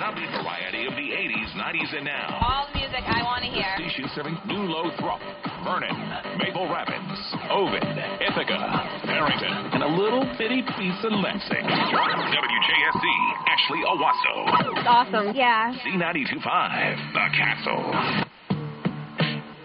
the variety of the 80s, 90s, and now. All the music I want to hear. Station serving New Lothrop, Vernon, Maple Rapids, Ovid, Ithaca, Barrington, and a little bitty piece of Lansing. WJSC, Ashley Owosso. Awesome. Yeah. Z92.5, The Castle.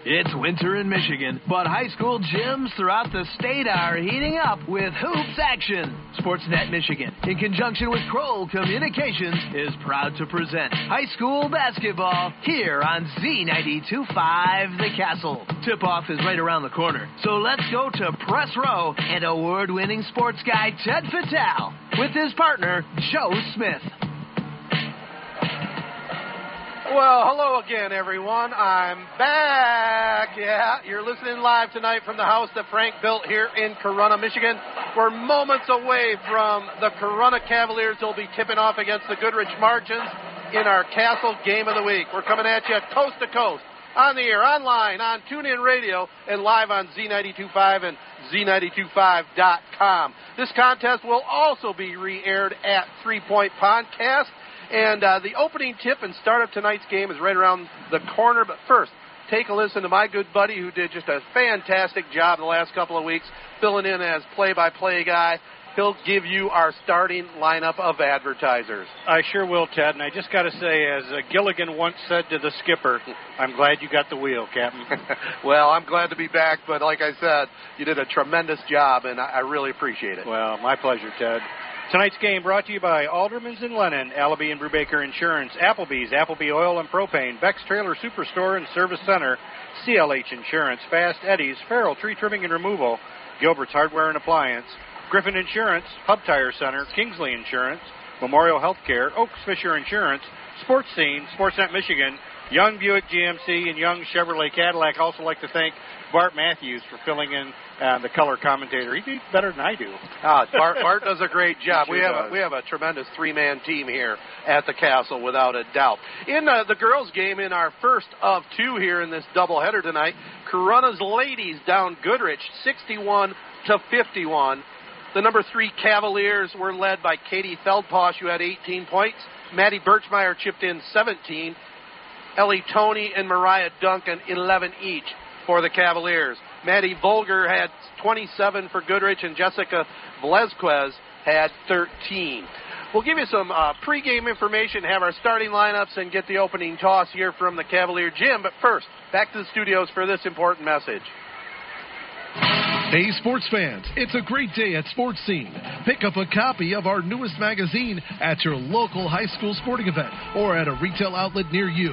It's winter in Michigan, but high school gyms throughout the state are heating up with hoops action. Sportsnet Michigan, in conjunction with Kroll Communications, is proud to present high school basketball here on Z92.5 The Castle. Tip off is right around the corner, so let's go to Press Row and award winning sports guy Ted Fatale with his partner, Joe Smith. Well, hello again, everyone. I'm back. Yeah, you're listening live tonight from the house that Frank built here in Corunna, Michigan. We're moments away from the Corunna Cavaliers. They'll be tipping off against the Goodrich Margins in our Castle Game of the Week. We're coming at you coast to coast, on the air, online, on TuneIn Radio, and live on Z925 and Z925.com. This contest will also be re-aired at Three Point Podcast. And uh, the opening tip and start of tonight's game is right around the corner. But first, take a listen to my good buddy who did just a fantastic job the last couple of weeks filling in as play by play guy. He'll give you our starting lineup of advertisers. I sure will, Ted. And I just got to say, as uh, Gilligan once said to the skipper, I'm glad you got the wheel, Captain. well, I'm glad to be back, but like I said, you did a tremendous job, and I, I really appreciate it. Well, my pleasure, Ted. Tonight's game brought to you by Alderman's and Lennon, Allaby and Brubaker Insurance, Applebee's, Applebee Oil and Propane, Beck's Trailer Superstore and Service Center, CLH Insurance, Fast Eddie's, Farrell Tree Trimming and Removal, Gilbert's Hardware and Appliance, Griffin Insurance, Hub Tire Center, Kingsley Insurance, Memorial Healthcare, Oaks Fisher Insurance, Sports Scene, Sportsnet Michigan, Young Buick GMC, and Young Chevrolet Cadillac. Also like to thank Bart Matthews for filling in uh, the color commentator. He did better than I do. Ah, Bart, Bart does a great job. Sure we have does. a, we have a tremendous three man team here at the castle, without a doubt. In uh, the girls' game, in our first of two here in this doubleheader tonight, Corunna's ladies down Goodrich, 61 to 51. The number three Cavaliers were led by Katie Feldposh, who had 18 points. Maddie Birchmeyer chipped in 17. Ellie Tony and Mariah Duncan 11 each for the Cavaliers. Maddie Volger had 27 for Goodrich, and Jessica Velezquez had 13. We'll give you some uh, pregame information, have our starting lineups, and get the opening toss here from the Cavalier Gym. But first, back to the studios for this important message. Hey, sports fans, it's a great day at Sports Scene. Pick up a copy of our newest magazine at your local high school sporting event or at a retail outlet near you.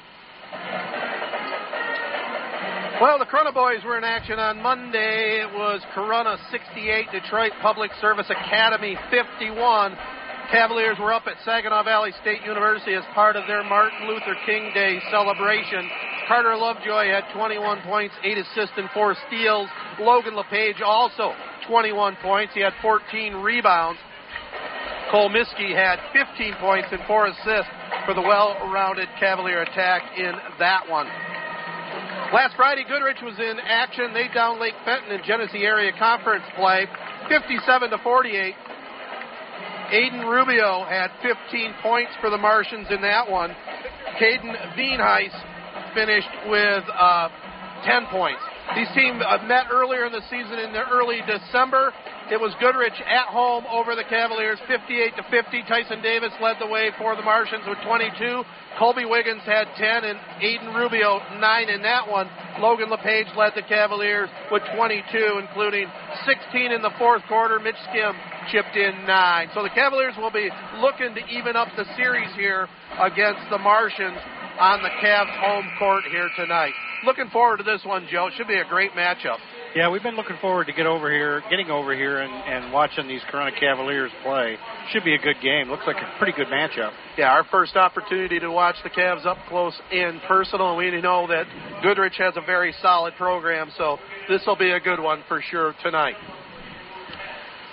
Well, the Corunna boys were in action on Monday. It was Corunna 68, Detroit Public Service Academy 51. Cavaliers were up at Saginaw Valley State University as part of their Martin Luther King Day celebration. Carter Lovejoy had 21 points, 8 assists, and 4 steals. Logan LePage also 21 points. He had 14 rebounds. Cole Miskey had 15 points and 4 assists for the well-rounded Cavalier attack in that one. Last Friday, Goodrich was in action. They down Lake Fenton in Genesee Area Conference play, 57 to 48. Aiden Rubio had 15 points for the Martians in that one. Caden Veenheis finished with uh, 10 points. These teams met earlier in the season in the early December. It was Goodrich at home over the Cavaliers, 58 to 50. Tyson Davis led the way for the Martians with 22. Colby Wiggins had 10, and Aiden Rubio 9 in that one. Logan LePage led the Cavaliers with 22, including 16 in the fourth quarter. Mitch Skim chipped in 9. So the Cavaliers will be looking to even up the series here against the Martians on the Cavs home court here tonight. Looking forward to this one, Joe. It should be a great matchup. Yeah, we've been looking forward to get over here, getting over here, and, and watching these Corunna Cavaliers play. Should be a good game. Looks like a pretty good matchup. Yeah, our first opportunity to watch the Cavs up close and personal. We know that Goodrich has a very solid program, so this will be a good one for sure tonight.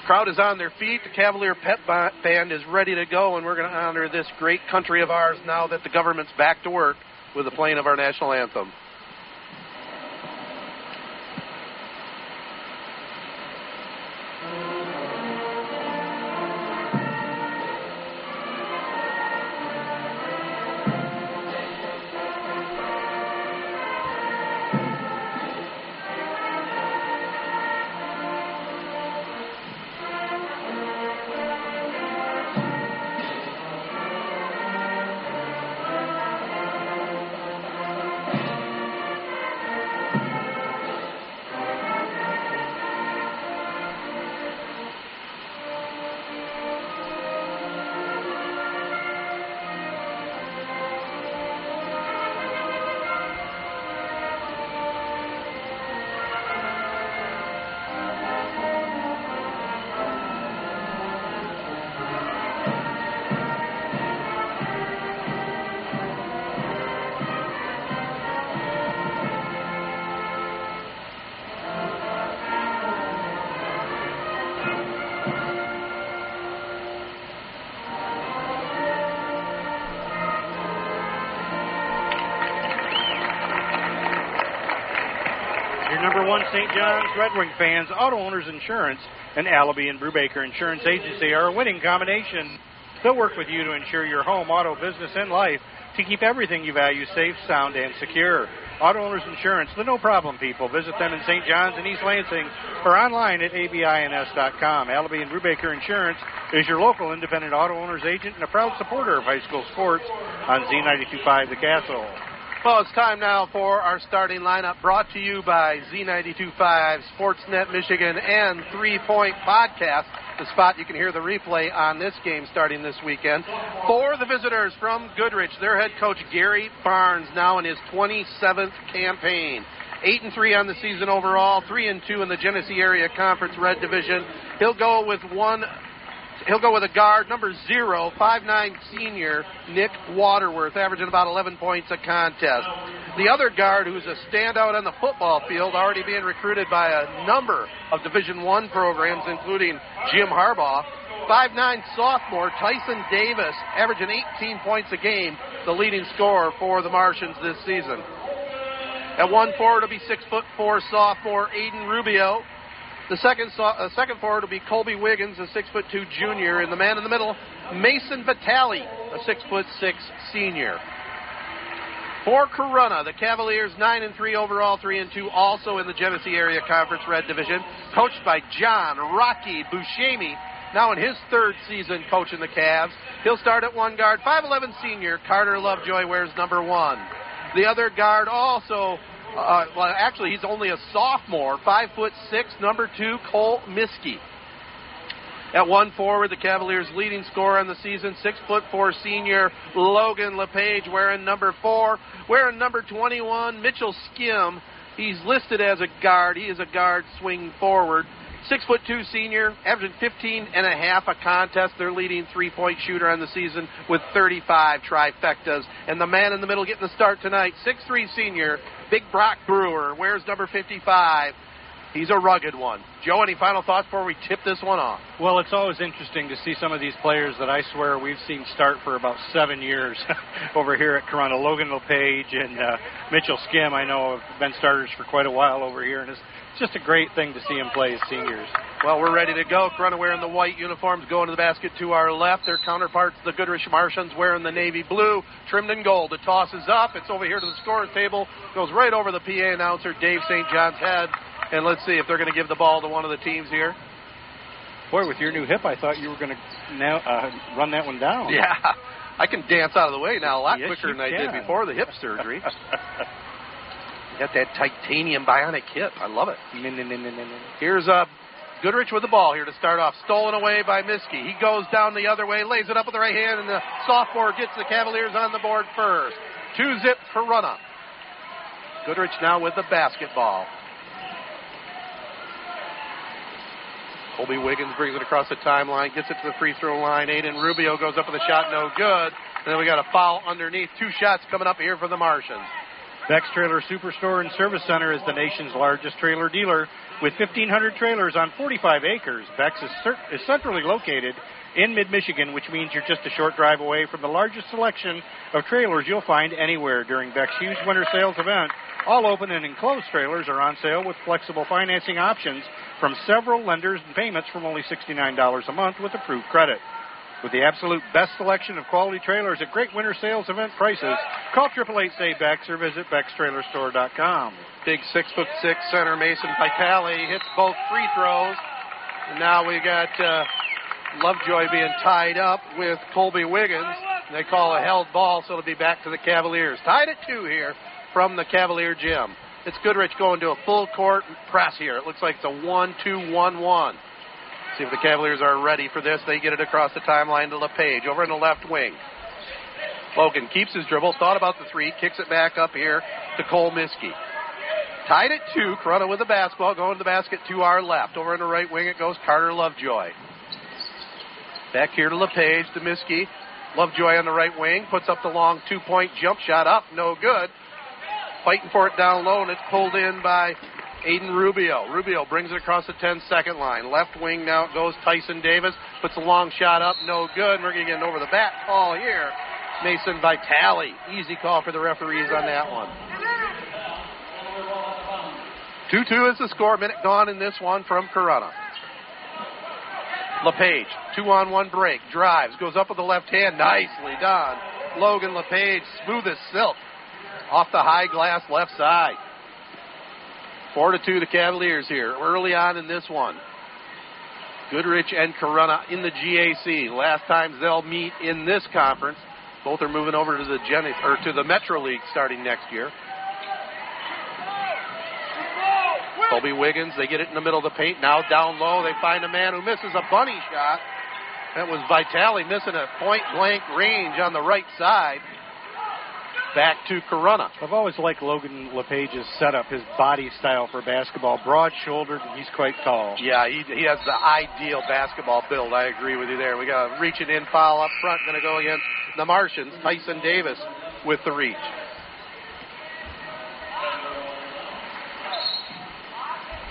Crowd is on their feet. The Cavalier Pep Band is ready to go, and we're going to honor this great country of ours now that the government's back to work with the playing of our national anthem. St. John's Red Wing fans, Auto Owners Insurance, and Allaby and Brubaker Insurance Agency are a winning combination. They'll work with you to ensure your home, auto, business, and life to keep everything you value safe, sound, and secure. Auto Owners Insurance, the no problem people. Visit them in St. John's and East Lansing or online at abins.com. Allaby and Brubaker Insurance is your local independent auto owners agent and a proud supporter of high school sports on Z925 The Castle. Well, it's time now for our starting lineup brought to you by Z925, Sportsnet Michigan, and Three Point Podcast. The spot you can hear the replay on this game starting this weekend. For the visitors from Goodrich, their head coach Gary Barnes now in his 27th campaign. Eight and three on the season overall, three and two in the Genesee Area Conference Red Division. He'll go with one He'll go with a guard, number zero, five-nine senior, Nick Waterworth, averaging about 11 points a contest. The other guard, who's a standout on the football field, already being recruited by a number of Division One programs, including Jim Harbaugh. Five-nine sophomore Tyson Davis, averaging 18 points a game, the leading scorer for the Martians this season. At one forward will be six foot four sophomore Aiden Rubio. The second uh, second forward will be Colby Wiggins, a six foot two junior, and the man in the middle, Mason Vitale, a six foot six senior. For Corunna, the Cavaliers nine and three overall, three and two also in the Genesee Area Conference Red Division, coached by John Rocky Buscemi, now in his third season coaching the Cavs. He'll start at one guard. 5'11 senior Carter Lovejoy wears number one. The other guard also uh, well, actually, he's only a sophomore, five foot six, number two, Cole Miskey. At one forward, the Cavaliers' leading scorer on the season, six foot four senior Logan LePage, wearing number four, wearing number 21, Mitchell Skim. He's listed as a guard. He is a guard swing forward. Six foot two senior, averaging 15 and a half a contest. Their leading three point shooter on the season with 35 trifectas. And the man in the middle getting the start tonight, six three senior, Big Brock Brewer. Wears number 55. He's a rugged one. Joe, any final thoughts before we tip this one off? Well, it's always interesting to see some of these players that I swear we've seen start for about seven years over here at Corunna. Logan LePage and uh, Mitchell Skim, I know, have been starters for quite a while over here, and it's just a great thing to see him play as seniors. Well, we're ready to go. Corunna wearing the white uniforms, going to the basket to our left. Their counterparts, the Goodrich Martians, wearing the navy blue, trimmed in gold. It tosses up. It's over here to the scorer's table. Goes right over the PA announcer, Dave St. John's head. And let's see if they're going to give the ball to one of the teams here. Boy, with your new hip, I thought you were going to now uh, run that one down. Yeah, I can dance out of the way now a lot yes, quicker than can. I did before the hip surgery. Got that titanium bionic hip. I love it. Here's uh, Goodrich with the ball here to start off. Stolen away by Miskey. He goes down the other way, lays it up with the right hand, and the sophomore gets the Cavaliers on the board first. Two zip for run up. Goodrich now with the basketball. Colby Wiggins brings it across the timeline, gets it to the free throw line. Aiden Rubio goes up with a shot, no good. And then we got a foul underneath. Two shots coming up here for the Martians. Beck's Trailer Superstore and Service Center is the nation's largest trailer dealer with 1,500 trailers on 45 acres. Beck's is, cer- is centrally located in mid Michigan, which means you're just a short drive away from the largest selection of trailers you'll find anywhere during Beck's huge winter sales event. All open and enclosed trailers are on sale with flexible financing options from several lenders and payments from only $69 a month with approved credit. With the absolute best selection of quality trailers at great winter sales event prices, call 888 say Bex or visit BexTrailerStore.com. Big six foot six center Mason Vitale hits both free throws. And now we got uh, Lovejoy being tied up with Colby Wiggins. They call a held ball, so it'll be back to the Cavaliers. Tied at two here from the Cavalier gym. It's Goodrich going to a full court press here. It looks like it's a 1 2 1 1. See if the Cavaliers are ready for this. They get it across the timeline to LePage over in the left wing. Logan keeps his dribble, thought about the three, kicks it back up here to Cole Miskey. Tied at two, Corunna with the basketball, going to the basket to our left. Over in the right wing it goes Carter Lovejoy. Back here to LePage, to Miskey. Lovejoy on the right wing, puts up the long two point jump shot up, no good. Fighting for it down low, and it's pulled in by Aiden Rubio. Rubio brings it across the 10 second line. Left wing now goes Tyson Davis. Puts a long shot up, no good. We're going to get an over the back call here. Mason Vitale. Easy call for the referees on that one. 2 2 is the score. Minute gone in this one from Corunna. LePage, two on one break, drives, goes up with the left hand, nicely done. Logan LePage, smooth as silk, off the high glass left side. Four to two, the Cavaliers here early on in this one. Goodrich and Corunna in the GAC. Last times they'll meet in this conference. Both are moving over to the Gen- or to the Metro League starting next year. Colby Wiggins, they get it in the middle of the paint. Now down low, they find a man who misses a bunny shot. That was Vitale missing a point blank range on the right side. Back to Corunna. I've always liked Logan LePage's setup, his body style for basketball. Broad shouldered, and he's quite tall. Yeah, he, he has the ideal basketball build. I agree with you there. We got a reaching in foul up front, going to go against the Martians. Tyson Davis with the reach.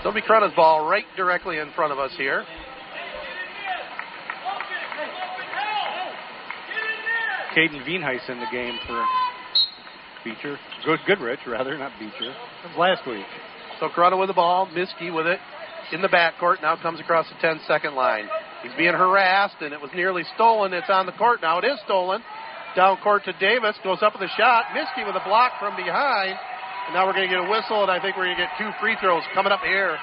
So it'll be Corunna's ball right directly in front of us here. Caden Veenheis in the game for Beecher. Good Goodrich, rather, not Beecher. Last week. So Corunna with the ball, Miskey with it in the backcourt. Now comes across the 10 second line. He's being harassed, and it was nearly stolen. It's on the court now. It is stolen. Down court to Davis. Goes up with a shot. Miskey with a block from behind. And now we're going to get a whistle, and I think we're going to get two free throws coming up here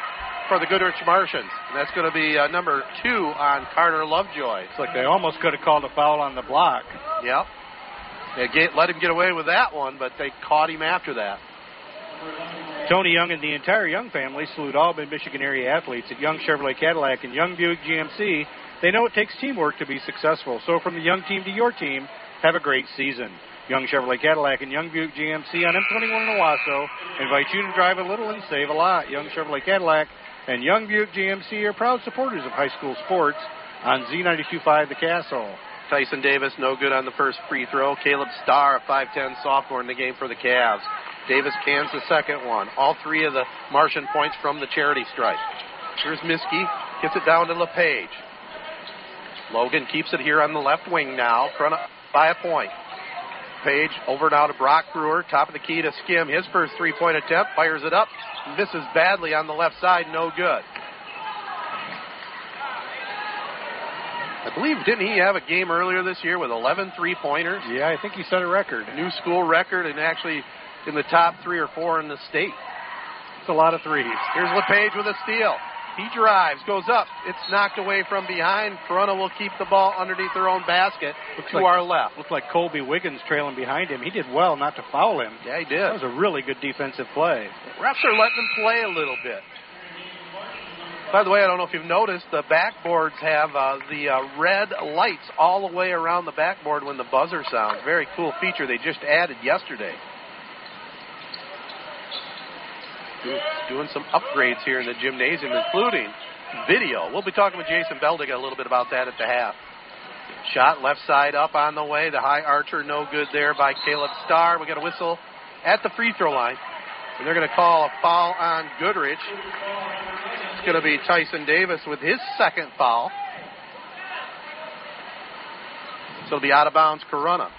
for the Goodrich Martians. And that's going to be uh, number two on Carter Lovejoy. It's like they almost could have called a foul on the block. Yep. They get, let him get away with that one, but they caught him after that. Tony Young and the entire Young family salute all mid Michigan area athletes at Young Chevrolet Cadillac and Young Buick GMC. They know it takes teamwork to be successful. So from the Young team to your team, have a great season. Young Chevrolet Cadillac and Young Buick GMC on M21 in Owosso invite you to drive a little and save a lot. Young Chevrolet Cadillac and Young Buick GMC are proud supporters of high school sports on Z92.5 The Castle. Tyson Davis, no good on the first free throw. Caleb Starr, a 5'10 sophomore in the game for the Cavs. Davis cans the second one. All three of the Martian points from the charity stripe. Here's Miskey, gets it down to LePage. Logan keeps it here on the left wing now, front by a point. Page over now to Brock Brewer, top of the key to Skim. His first three point attempt, fires it up, misses badly on the left side, no good. I believe, didn't he have a game earlier this year with 11 three pointers? Yeah, I think he set a record. New school record and actually in the top three or four in the state. It's a lot of threes. Here's LePage with a steal. He drives, goes up. It's knocked away from behind. Corunna will keep the ball underneath their own basket Looks to like- our left. Looks like Colby Wiggins trailing behind him. He did well not to foul him. Yeah, he did. That was a really good defensive play. Refs are letting them play a little bit. By the way, I don't know if you've noticed, the backboards have uh, the uh, red lights all the way around the backboard when the buzzer sounds. Very cool feature they just added yesterday. Do- Doing some upgrades here in the gymnasium, including video. We'll be talking with Jason Beldiga a little bit about that at the half. Shot left side up on the way. The high archer, no good there by Caleb Starr. We got a whistle at the free throw line. And they're going to call a foul on Goodrich. It's going to be Tyson Davis with his second foul. So it'll be out of bounds Corunna.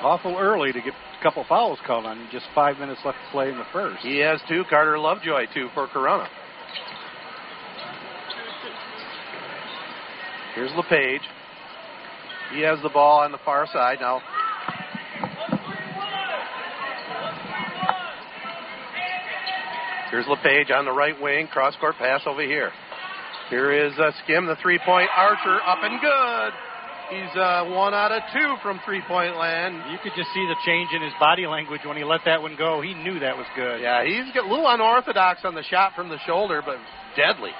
Awful early to get a couple fouls called on. Just five minutes left to play in the first. He has two. Carter Lovejoy, two for Corunna. Here's LePage. He has the ball on the far side now. Here's LePage on the right wing. Cross court pass over here. Here is uh, Skim, the three point Archer, up and good. He's uh, one out of two from three point land. You could just see the change in his body language when he let that one go. He knew that was good. Yeah, he's a little unorthodox on the shot from the shoulder, but deadly.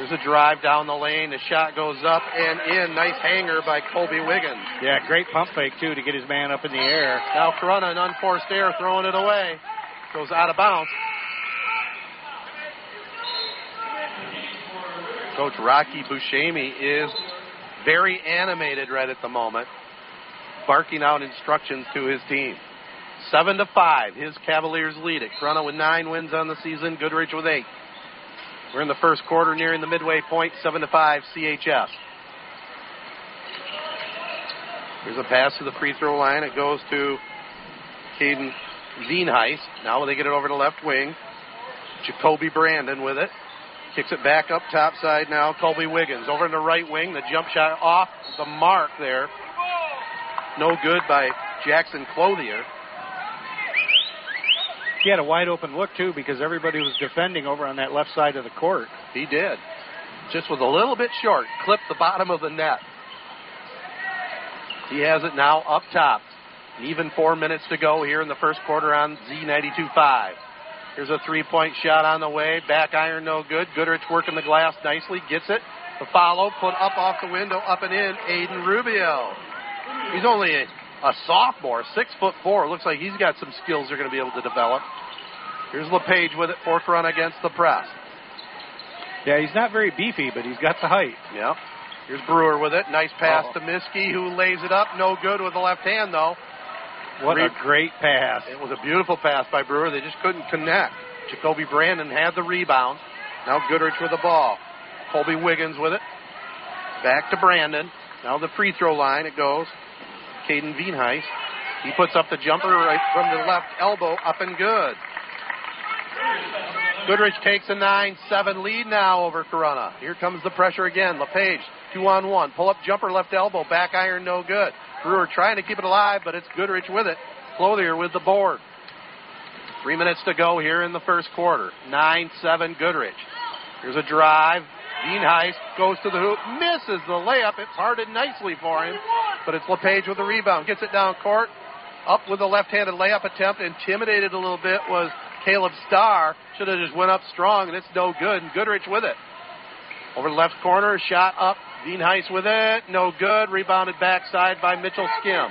There's a drive down the lane. The shot goes up and in. Nice hanger by Colby Wiggins. Yeah, great pump fake, too, to get his man up in the air. Now Corunna, an unforced error, throwing it away. Goes out of bounds. Coach Rocky Buscemi is very animated right at the moment, barking out instructions to his team. Seven to five, his Cavaliers lead it. Corunna with nine wins on the season, Goodrich with eight. We're in the first quarter, nearing the midway point. seven to five, CHS. Here's a pass to the free throw line. It goes to Caden Veenheist. Now they get it over to left wing. Jacoby Brandon with it. Kicks it back up top side now. Colby Wiggins over in the right wing. The jump shot off the mark there. No good by Jackson Clothier. He had a wide open look, too, because everybody was defending over on that left side of the court. He did. Just was a little bit short. Clipped the bottom of the net. He has it now up top. Even four minutes to go here in the first quarter on Z92.5. Here's a three point shot on the way. Back iron, no good. Goodrich working the glass nicely. Gets it. The follow, put up off the window, up and in. Aiden Rubio. He's only a, a sophomore, six foot four. Looks like he's got some skills they're going to be able to develop. Here's LePage with it, fourth run against the press. Yeah, he's not very beefy, but he's got the height. Yep. Here's Brewer with it. Nice pass Uh-oh. to Miskey, who lays it up. No good with the left hand, though. What a great pass. It was a beautiful pass by Brewer. They just couldn't connect. Jacoby Brandon had the rebound. Now Goodrich with the ball. Colby Wiggins with it. Back to Brandon. Now the free throw line it goes. Caden Veenheist. He puts up the jumper right from the left elbow, up and good. Goodrich takes a 9-7 lead now over Corunna. Here comes the pressure again. LePage, two on one. Pull up jumper, left elbow, back iron, no good. Brewer trying to keep it alive, but it's Goodrich with it. Clothier with the board. Three minutes to go here in the first quarter. 9-7 Goodrich. Here's a drive. Veenheist goes to the hoop, misses the layup. It's hearted nicely for him, but it's LePage with the rebound. Gets it down court. Up with a left-handed layup attempt. Intimidated a little bit was Caleb Starr. Should have just went up strong, and it's no good. And Goodrich with it. Over the left corner, shot up. Veenheist with it. No good. Rebounded backside by Mitchell Skim.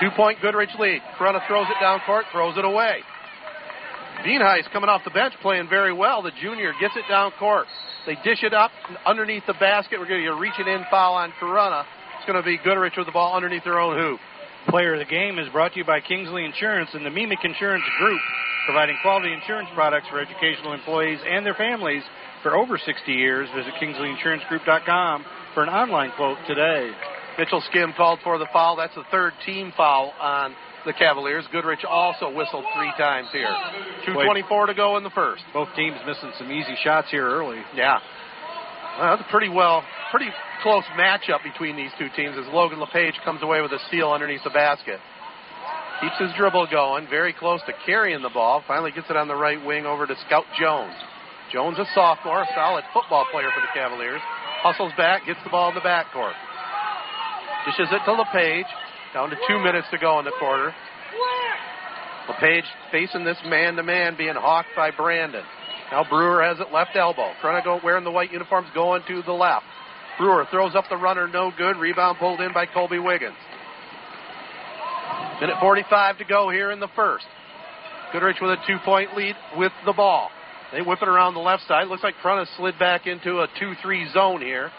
Two point Goodrich lead. Corunna throws it down court, throws it away. Veenheist coming off the bench playing very well. The junior gets it down court. They dish it up underneath the basket. We're going to get a reaching in foul on Corunna. It's going to be Goodrich with the ball underneath their own hoop. Player of the game is brought to you by Kingsley Insurance and the Meemic Insurance Group, providing quality insurance products for educational employees and their families for over 60 years. Visit KingsleyInsuranceGroup.com for an online quote today. Mitchell Skim called for the foul. That's the third team foul on the Cavaliers. Goodrich also whistled three times here. 2.24 to go in the first. Both teams missing some easy shots here early. Yeah. Well, that's a pretty well, pretty close matchup between these two teams as Logan LePage comes away with a steal underneath the basket. Keeps his dribble going, very close to carrying the ball. Finally gets it on the right wing over to Scout Jones. Jones, a sophomore, a solid football player for the Cavaliers. Hustles back, gets the ball in the backcourt. Dishes it to LePage. Down to two minutes to go in the quarter. LePage facing this man to man, being hawked by Brandon. Now Brewer has it left elbow. Chronicle wearing the white uniforms going to the left. Brewer throws up the runner, no good. Rebound pulled in by Colby Wiggins. Minute 45 to go here in the first. Goodrich with a two point lead with the ball. They whip it around the left side. Looks like Corunna slid back into a 2 3 zone here.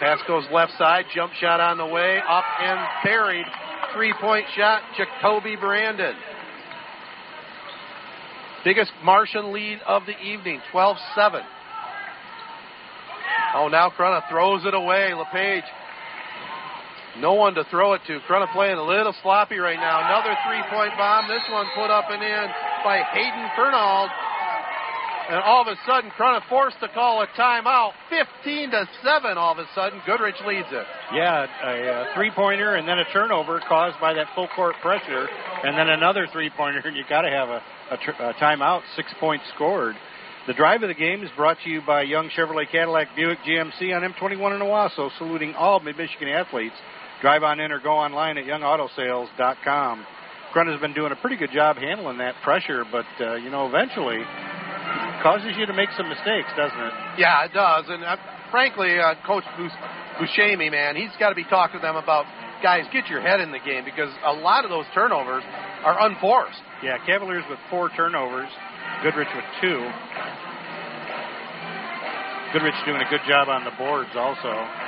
Pass goes left side. Jump shot on the way. Up and buried three point shot, Jacoby Brandon. Biggest Martian lead of the evening, 12 7. Oh, now Corunna throws it away. LePage. No one to throw it to. Corunna playing a little sloppy right now. Another three point bomb. This one put up and in by Hayden Fernald. And all of a sudden, Corunna forced to call a timeout. 15 to 7 all of a sudden. Goodrich leads it. Yeah, a, a three pointer and then a turnover caused by that full court pressure, and then another three pointer, and you got to have a, a, tr- a timeout. Six points scored. The drive of the game is brought to you by Young Chevrolet Cadillac Buick GMC on M21 in Owosso, saluting all Mid Michigan athletes. Drive on in or go online at youngautosales.com. Grunt has been doing a pretty good job handling that pressure, but uh, you know, eventually causes you to make some mistakes, doesn't it? Yeah, it does. And uh, frankly, uh, Coach Buscemi, man, he's got to be talking to them about guys, get your head in the game because a lot of those turnovers are unforced. Yeah, Cavaliers with four turnovers, Goodrich with two. Goodrich doing a good job on the boards also.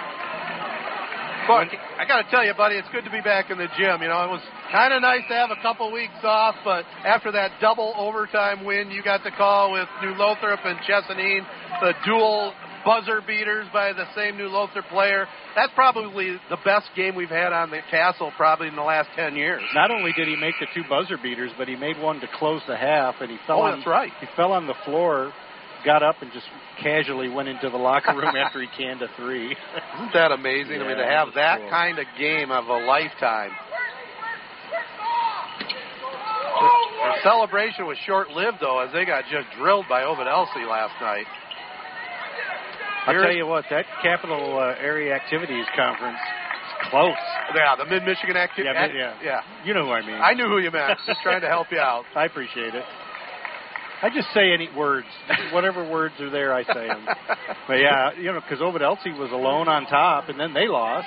I got to tell you, buddy, it's good to be back in the gym. You know, it was kind of nice to have a couple weeks off, but after that double overtime win you got to call with New Lothrop and Chesaning, the dual buzzer beaters by the same New Lothrop player. That's probably the best game we've had on the castle probably in the last 10 years. Not only did he make the two buzzer beaters, but he made one to close the half, and he fell Oh, on that's right. he fell on the floor, got up, and just casually went into the locker room after he canned a three. Isn't that amazing? I mean, to have that cool. kind of game of a lifetime. Their celebration was short-lived, though, as they got just drilled by Ovid Elsie last night. I'll Here's- tell you what, that Capital uh, Area Activities Conference is close. Yeah, the Mid-Michigan active. Yeah, yeah. yeah. You know who I mean. I knew who you meant. Just trying to help you out. I appreciate it. I just say any words, whatever words are there, I say them. But yeah, you know, because Ovid Elsie was alone on top, and then they lost.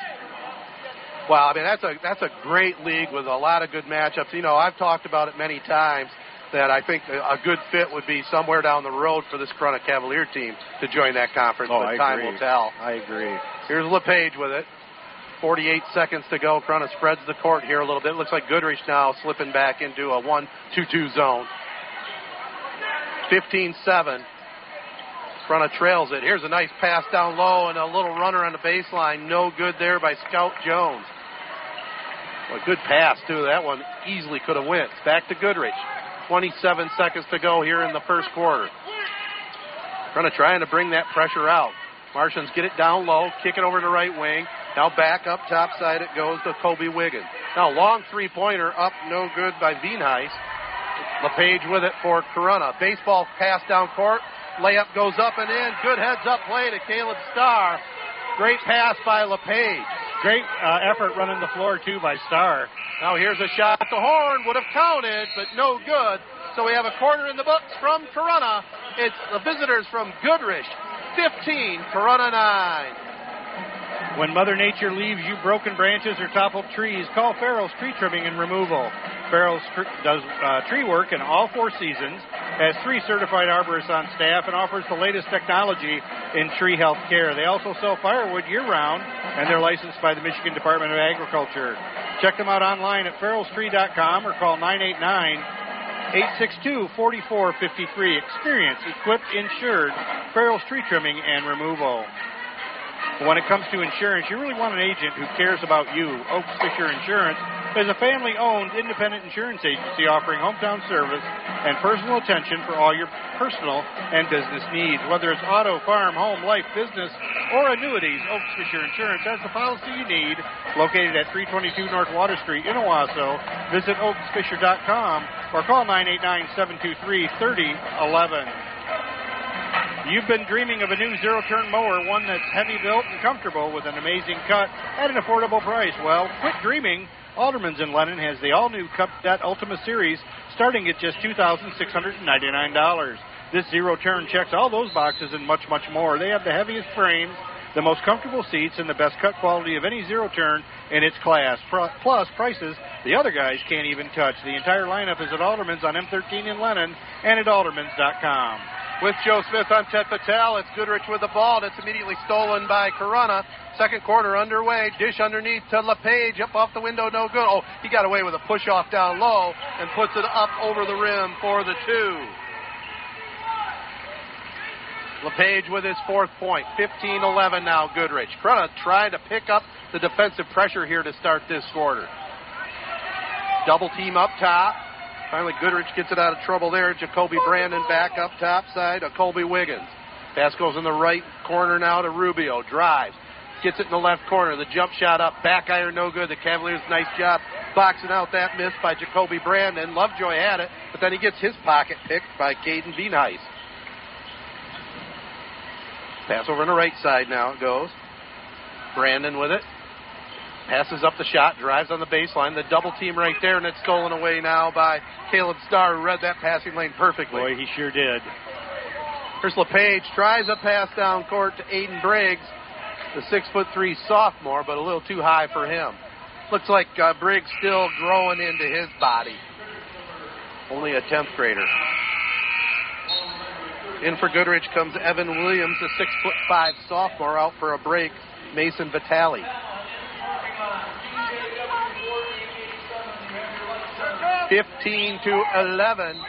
Well, I mean that's a that's a great league with a lot of good matchups. You know, I've talked about it many times that I think a good fit would be somewhere down the road for this Corunna Cavalier team to join that conference. Oh, but I time agree. will tell. I agree. Here's LePage with it. 48 seconds to go. Corunna spreads the court here a little bit. Looks like Goodrich now slipping back into a 1-2-2 zone. 15-7. Corunna trails it. Here's a nice pass down low and a little runner on the baseline. No good there by Scout Jones. Well, a good pass too. That one easily could have went. Back to Goodrich. 27 seconds to go here in the first quarter. Corunna trying to bring that pressure out. Martians get it down low, kick it over to right wing. Now back up top side it goes to Colby Wiggins. Now long three pointer up, no good by Veenheis. LePage with it for Corunna. Baseball pass down court. Layup goes up and in. Good heads up play to Caleb Starr. Great pass by LePage. Great uh, effort running the floor too by Starr. Now here's a shot. The horn would have counted, but no good. So we have a quarter in the books from Corunna. It's the visitors from Goodrich. 15, Corunna 9. When Mother Nature leaves you broken branches or toppled trees, call Farrell's Tree Trimming and Removal. Farrell's tr- does uh, tree work in all four seasons, has three certified arborists on staff, and offers the latest technology in tree health care. They also sell firewood year round, and they're licensed by the Michigan Department of Agriculture. Check them out online at farrellstree.com or call 989 862 4453. Experience, equipped, insured, Farrell's Tree Trimming and Removal. When it comes to insurance, you really want an agent who cares about you. Oaks Fisher Insurance is a family owned independent insurance agency offering hometown service and personal attention for all your personal and business needs. Whether it's auto, farm, home, life, business, or annuities, Oaks Fisher Insurance has the policy you need. Located at 322 North Water Street in Owosso. Visit oaksfisher.com or call 989 723 3011. You've been dreaming of a new zero turn mower, one that's heavy built and comfortable with an amazing cut at an affordable price. Well, quit dreaming. Alderman's in Lennon has the all new Cub Cadet Ultima Series starting at just $2,699. This zero turn checks all those boxes and much, much more. They have the heaviest frames, the most comfortable seats, and the best cut quality of any zero turn in its class. Plus, prices the other guys can't even touch. The entire lineup is at Alderman's on M13 in Lennon and at aldermans.com. with Joe Smith. I'm Ted Patel. It's Goodrich with the ball. That's immediately stolen by Corunna. Second quarter underway. Dish underneath to LePage. Up off the window, no good. Oh, he got away with a push off down low and puts it up over the rim for the two. LePage with his fourth point. 15 11 now, Goodrich. Corunna trying to pick up the defensive pressure here to start this quarter. Double team up top. Finally, Goodrich gets it out of trouble there. Jacoby Brandon back up top side of Colby Wiggins. Pass goes in the right corner now to Rubio. Drives. Gets it in the left corner. The jump shot up. Back iron no good. The Cavaliers, nice job boxing out that miss by Jacoby Brandon. Lovejoy had it, but then he gets his pocket picked by Caden Veenheis. Pass over on the right side now it goes. Brandon with it. Passes up the shot, drives on the baseline. The double team right there, and it's stolen away now by Caleb Starr, who read that passing lane perfectly. Boy, he sure did. Here's LePage, tries a pass down court to Aiden Briggs, the six foot three sophomore, but a little too high for him. Looks like uh, Briggs still growing into his body. Only a 10th grader. In for Goodrich comes Evan Williams, a six foot five sophomore, out for a break. Mason Vitale. 15 to 11.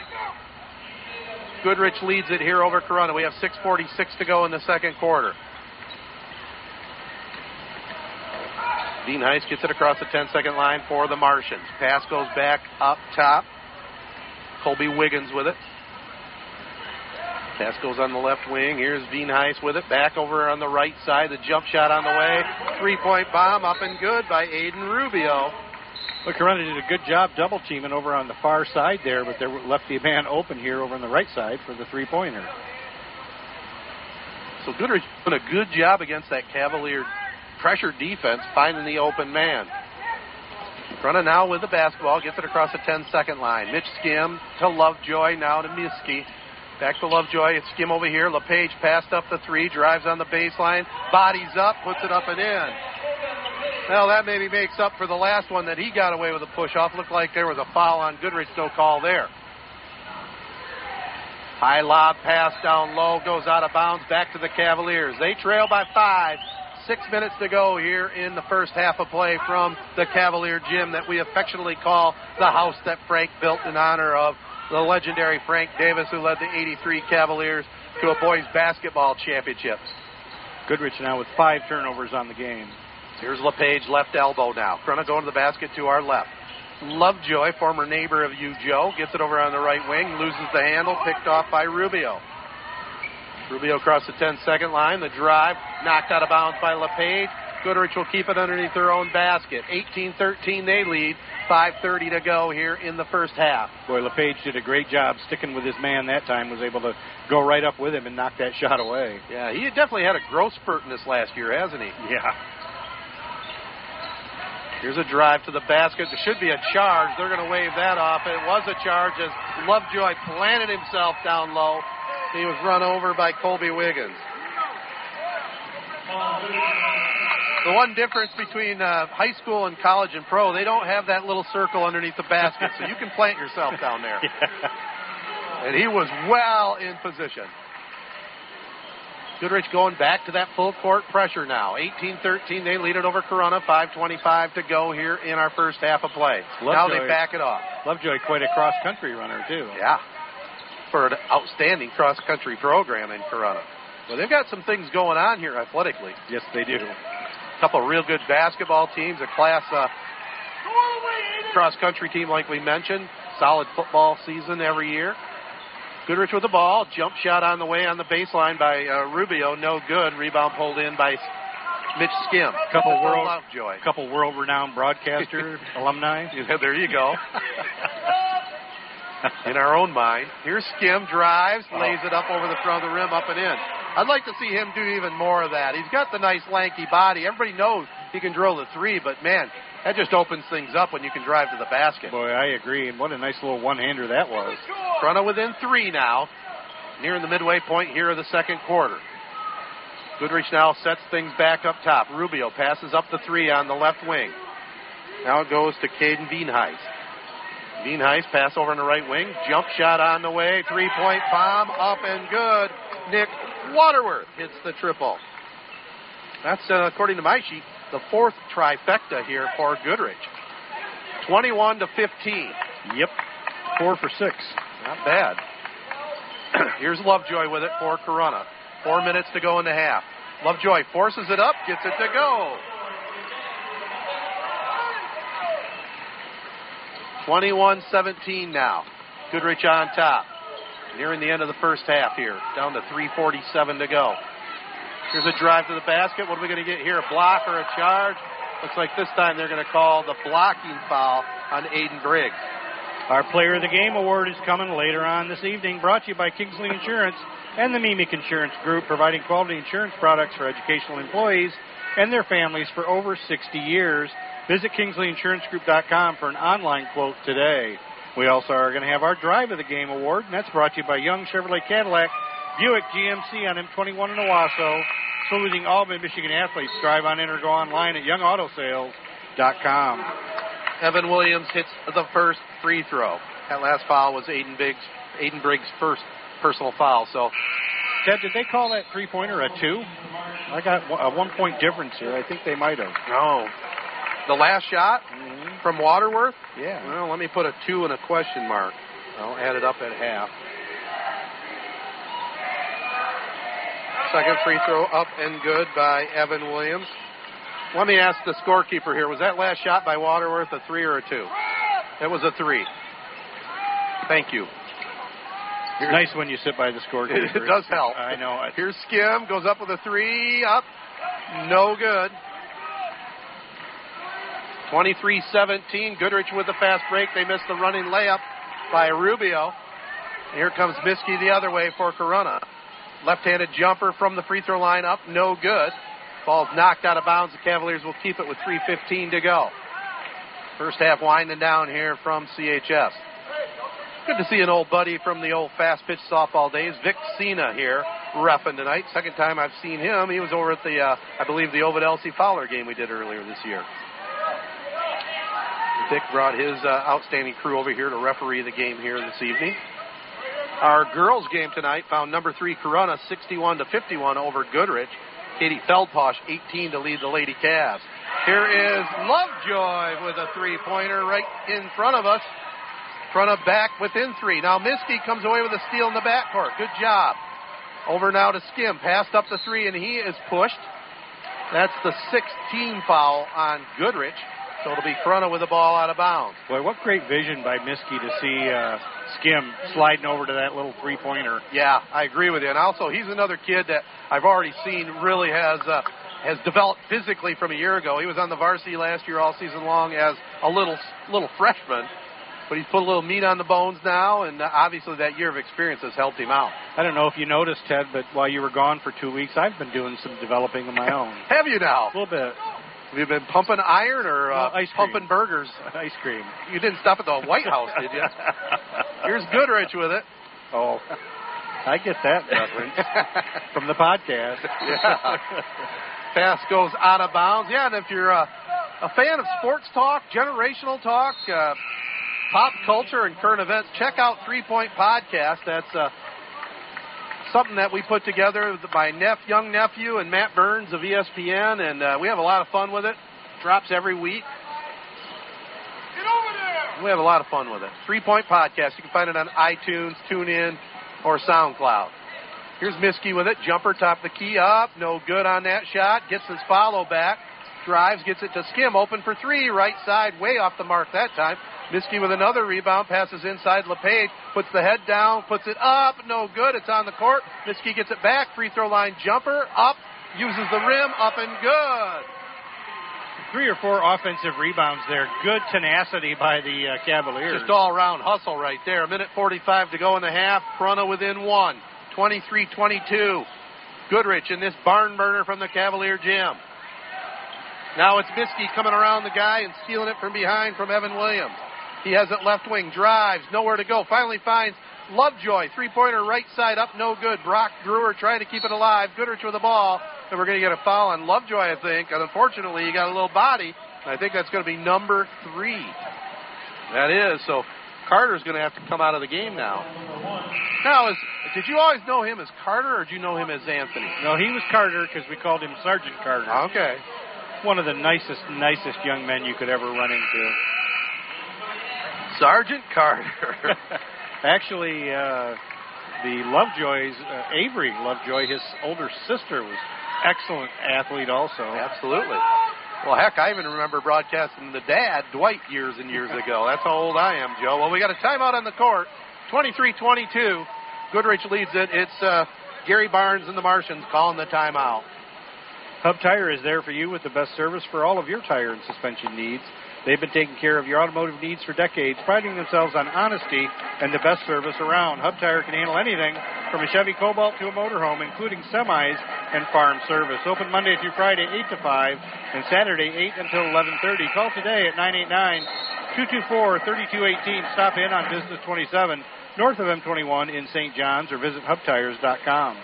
Goodrich leads it here over Corunna. We have 6.46 to go in the second quarter. Veenheis gets it across the 10 second line for the Martians. Pass goes back up top. Colby Wiggins with it. Pass goes on the left wing. Here's Veenheis with it. Back over on the right side. The jump shot on the way. Three point bomb up and good by Aiden Rubio. Well, Corunna did a good job double teaming over on the far side there, but they left the man open here over on the right side for the three pointer. So Goodrich doing a good job against that Cavalier pressure defense, finding the open man. Corunna now with the basketball, gets it across the 10 second line. Mitch Skim to Lovejoy, now to Miskey. Back to Lovejoy. It's Skim over here. LePage passed up the three, drives on the baseline, bodies up, puts it up and in. Well, that maybe makes up for the last one that he got away with a push off. Looked like there was a foul on Goodrich, no call there. High lob pass down low, goes out of bounds, back to the Cavaliers. They trail by five. Six minutes to go here in the first half of play from the Cavalier gym that we affectionately call the house that Frank built in honor of the legendary Frank Davis, who led the 83 Cavaliers to a boys basketball championship. Goodrich now with five turnovers on the game. Here's LePage, left elbow now. Corunna going to the basket to our left. Lovejoy, former neighbor of you, Joe, gets it over on the right wing, loses the handle, picked off by Rubio. Rubio across the 10 second line. The drive knocked out of bounds by LePage. Goodrich will keep it underneath their own basket. 18 13 they lead. 5.30 to go here in the first half. Boy, LePage did a great job sticking with his man that time, was able to go right up with him and knock that shot away. Yeah, he definitely had a growth spurt in this last year, hasn't he? Yeah. Here's a drive to the basket. There should be a charge. They're going to wave that off. It was a charge as Lovejoy planted himself down low. He was run over by Colby Wiggins. The one difference between uh, high school and college and pro, they don't have that little circle underneath the basket, so you can plant yourself down there. yeah. And he was well in position. Goodrich going back to that full court pressure now. 18-13, they lead it over Corunna. 5:25 to go here in our first half of play. now they back it off. Lovejoy quite a cross country runner too. Yeah, for an outstanding cross country program in Corunna. Well, they've got some things going on here athletically. Yes, they do. Couple of real good basketball teams, a class uh, cross country team like we mentioned. Solid football season every year. Goodrich with the ball. Jump shot on the way on the baseline by uh, Rubio. No good. Rebound pulled in by Mitch Skim. Couple world, Lovejoy. couple world-renowned broadcaster alumni. Yeah, there you go. in our own mind. Here's Skim, drives, lays it up over the front of the rim, up and in. I'd like to see him do even more of that. He's got the nice lanky body. Everybody knows he can drill the three, but man, that just opens things up when you can drive to the basket. Boy, I agree. And what a nice little one-hander that was. Corunna within three now, nearing the midway point here of the second quarter. Goodrich now sets things back up top. Rubio passes up the three on the left wing. Now it goes to Caden Veenheis. Veenheis pass over in the right wing. Jump shot on the way. Three point bomb up and good. Nick Waterworth hits the triple. That's, uh, according to my sheet, the fourth trifecta here for Goodrich. 21 to 15. Yep. Four for six. Not bad. Here's Lovejoy with it for Corunna. Four minutes to go in the half. Lovejoy forces it up, gets it to go. 21-17 now. Goodrich on top. Nearing the end of the first half here. Down to 347 to go. Here's a drive to the basket. What are we going to get here? A block or a charge? Looks like this time they're going to call the blocking foul on Aiden Briggs. Our Player of the Game award is coming later on this evening, brought to you by Kingsley Insurance and the Meemic Insurance Group, providing quality insurance products for educational employees and their families for over 60 years. Visit KingsleyInsuranceGroup.com for an online quote today. We also are going to have our Drive of the Game award, and that's brought to you by Young Chevrolet Cadillac, Buick GMC on M21 in Owosso, saluting all Michigan athletes. Drive on in or go online at YoungAutoSales.com. Evan Williams hits the first free throw. That last foul was Aiden Briggs, Aiden Briggs' first personal foul. So, Ted, did they call that three pointer a two? I got a one point difference here. I think they might have. no. The last shot Mm-hmm. from Waterworth? Yeah. Well, let me put a two and a question mark. I'll add it up at half. Second free throw up and good by Evan Williams. Let me ask the scorekeeper here. Was that last shot by Waterworth a three or a two? It was a three. Thank you. It's nice when you sit by the scorekeeper. It does help. I know. Here's Skim, goes up with a three, up, no good. 23-17, Goodrich with the fast break. They missed the running layup by Rubio. Here comes Miskey the other way for Corunna. Left-handed jumper from the free throw line up, no good. Ball's knocked out of bounds. The Cavaliers will keep it with 3.15 to go. First half winding down here from CHS. Good to see an old buddy from the old fast pitch softball days, Vic Cena here, roughing tonight. Second time I've seen him. He was over at the, uh, I believe, the Ovid Elsie Fowler game we did earlier this year. Vic brought his uh, outstanding crew over here to referee the game here this evening. Our girls' game tonight found number three Corunna 61 to 51 over Goodrich. Katie Feldposh 18 to lead the Lady Cavs. Here is Lovejoy with a three-pointer right in front of us. Front of back within three. Now Miskey comes away with a steal in the backcourt. Good job. Over now to Skim. Passed up the three, and he is pushed. That's the 16 foul on Goodrich. So it'll be Corunna with the ball out of bounds. Boy, what great vision by Miskey to see uh, Skim sliding over to that little three pointer. Yeah, I agree with you. And also, he's another kid that I've already seen really has uh, has developed physically from a year ago. He was on the varsity last year all season long as a little little freshman, but he's put a little meat on the bones now, and uh, obviously that year of experience has helped him out. I don't know if you noticed, Ted, but while you were gone for two weeks, I've been doing some developing of my own. Have you now? A little bit. Have you been pumping iron or uh, Well, pumping burgers? Ice cream. You didn't stop at the White House, did you? Here's Goodrich with it. Oh, I get that reference from the podcast. Yeah. Pass goes out of bounds. Yeah, and if you're uh, a fan of sports talk, generational talk, uh, pop culture, and current events, check out Three Point Podcast. That's uh, something that we put together with my young nephew and Matt Burns of ESPN, and uh, we have a lot of fun with it. Drops every week. We have a lot of fun with it. Three Point Podcast. You can find it on iTunes, TuneIn, or SoundCloud. Here's Miskey with it. Jumper top the key up. No good on that shot. Gets his follow back. Drives, gets it to Skim. Open for three. Right side, way off the mark that time. Miskey with another rebound. Passes inside LePage. Puts the head down. Puts it up. No good. It's on the court. Miskey gets it back. Free throw line jumper. Up. Uses the rim. Up and good. Three or four offensive rebounds there. Good tenacity by the uh, Cavaliers. Just all around hustle right there. A minute 45 to go in the half. Corunna within one. 23 22. Goodrich in this barn burner from the Cavalier gym. Now it's Miskey coming around the guy and stealing it from behind from Evan Williams. He has it left wing, drives, nowhere to go. Finally finds Lovejoy, three pointer right side up, no good. Brock Brewer trying to keep it alive. Goodrich with the ball, and we're going to get a foul on Lovejoy, I think. And unfortunately, he got a little body. And I think that's going to be number three. That is so. Carter's going to have to come out of the game now. Now, is, did you always know him as Carter, or did you know him as Anthony? No, he was Carter because we called him Sergeant Carter. Okay. One of the nicest, nicest young men you could ever run into. Sergeant Carter. Actually, uh, the Lovejoys, uh, Avery Lovejoy, his older sister, was excellent athlete also. Absolutely. Well, heck, I even remember broadcasting the dad, Dwight, years and years ago. That's how old I am, Joe. Well, we got a timeout on the court. 23-22. Goodrich leads it. It's uh, Gary Barnes and the Martians calling the timeout. Hub Tire is there for you with the best service for all of your tire and suspension needs. They've been taking care of your automotive needs for decades, priding themselves on honesty and the best service around. Hub Tire can handle anything from a Chevy Cobalt to a motorhome, including semis and farm service. Open Monday through Friday, 8 to 5, and Saturday, 8 until 11.30. Call today at 989-224-3218. Stop in on Business 27, north of M21 in St. John's, or visit hubtires.com.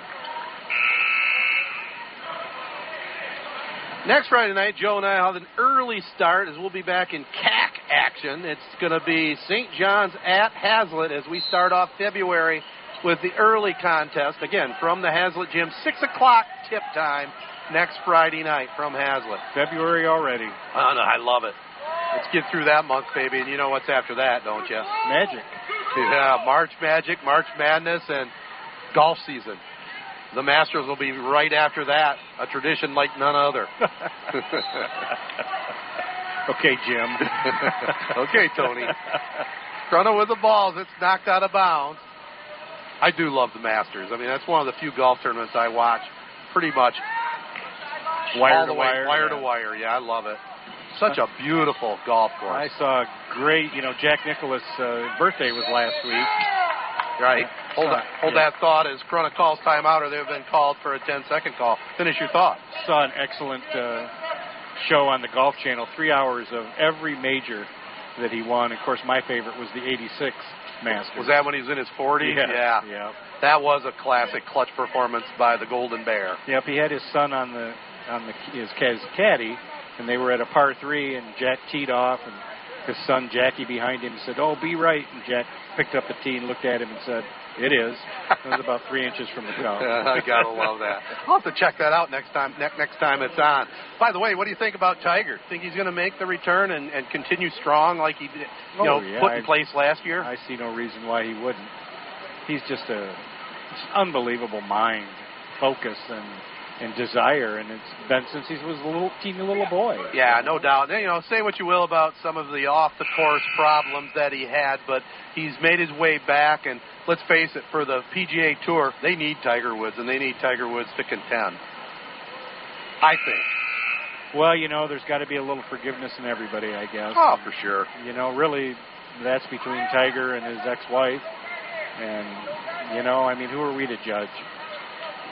Next Friday night, Joe and I have an early start as we'll be back in CAC action. It's going to be St. John's at Haslett as we start off February with the early contest. Again, from the Haslett Gym, 6 o'clock tip time next Friday night from Haslett. February already. Oh, no, I love it. Let's get through that month, baby, and you know what's after that, don't you? Magic. Yeah, March Magic, March Madness, and golf season. The Masters will be right after that, a tradition like none other. okay, Jim. okay, Tony. Corunna with the balls. It's knocked out of bounds. I do love the Masters. I mean, that's one of the few golf tournaments I watch pretty much wire all to the way, wire, wire yeah. to wire. Yeah, I love it. Such a beautiful golf course. I saw a great, you know, Jack Nicklaus' uh, birthday was last week. Right. Hold, Saw- that, hold yeah. that thought as Corunna calls timeout, or they've been called for a 10-second call. Finish your thought. Saw an excellent uh, show on the Golf Channel, three hours of every major that he won. Of course, my favorite was the '86 Masters. Was that when he was in his 40s? Yeah. Yeah. Yeah. That was a classic clutch performance by the Golden Bear. Yep. He had his son on the on the his, his caddy, and they were at a par three, and Jack teed off, and his son Jackie behind him said, "Oh, be right." And Jack picked up the tee and looked at him and said, "It is." It was about three inches from the cup. I gotta love that. I'll have to check that out next time. Ne- next time it's on. By the way, what do you think about Tiger? Think he's going to make the return and, and continue strong like he did, you Oh, know, yeah, put in I- place last year? I see no reason why he wouldn't. He's just a just unbelievable mind, focus, and and desire, and it's been since he was a little teeny little boy. Yeah, no doubt. And, you know, say what you will about some of the off the course problems that he had, but he's made his way back. And let's face it, for the PGA Tour, they need Tiger Woods, and they need Tiger Woods to contend. I think. Well, you know, there's got to be a little forgiveness in everybody, I guess. Oh, for sure. You know, really, that's between Tiger and his ex-wife, and you know, I mean, who are we to judge?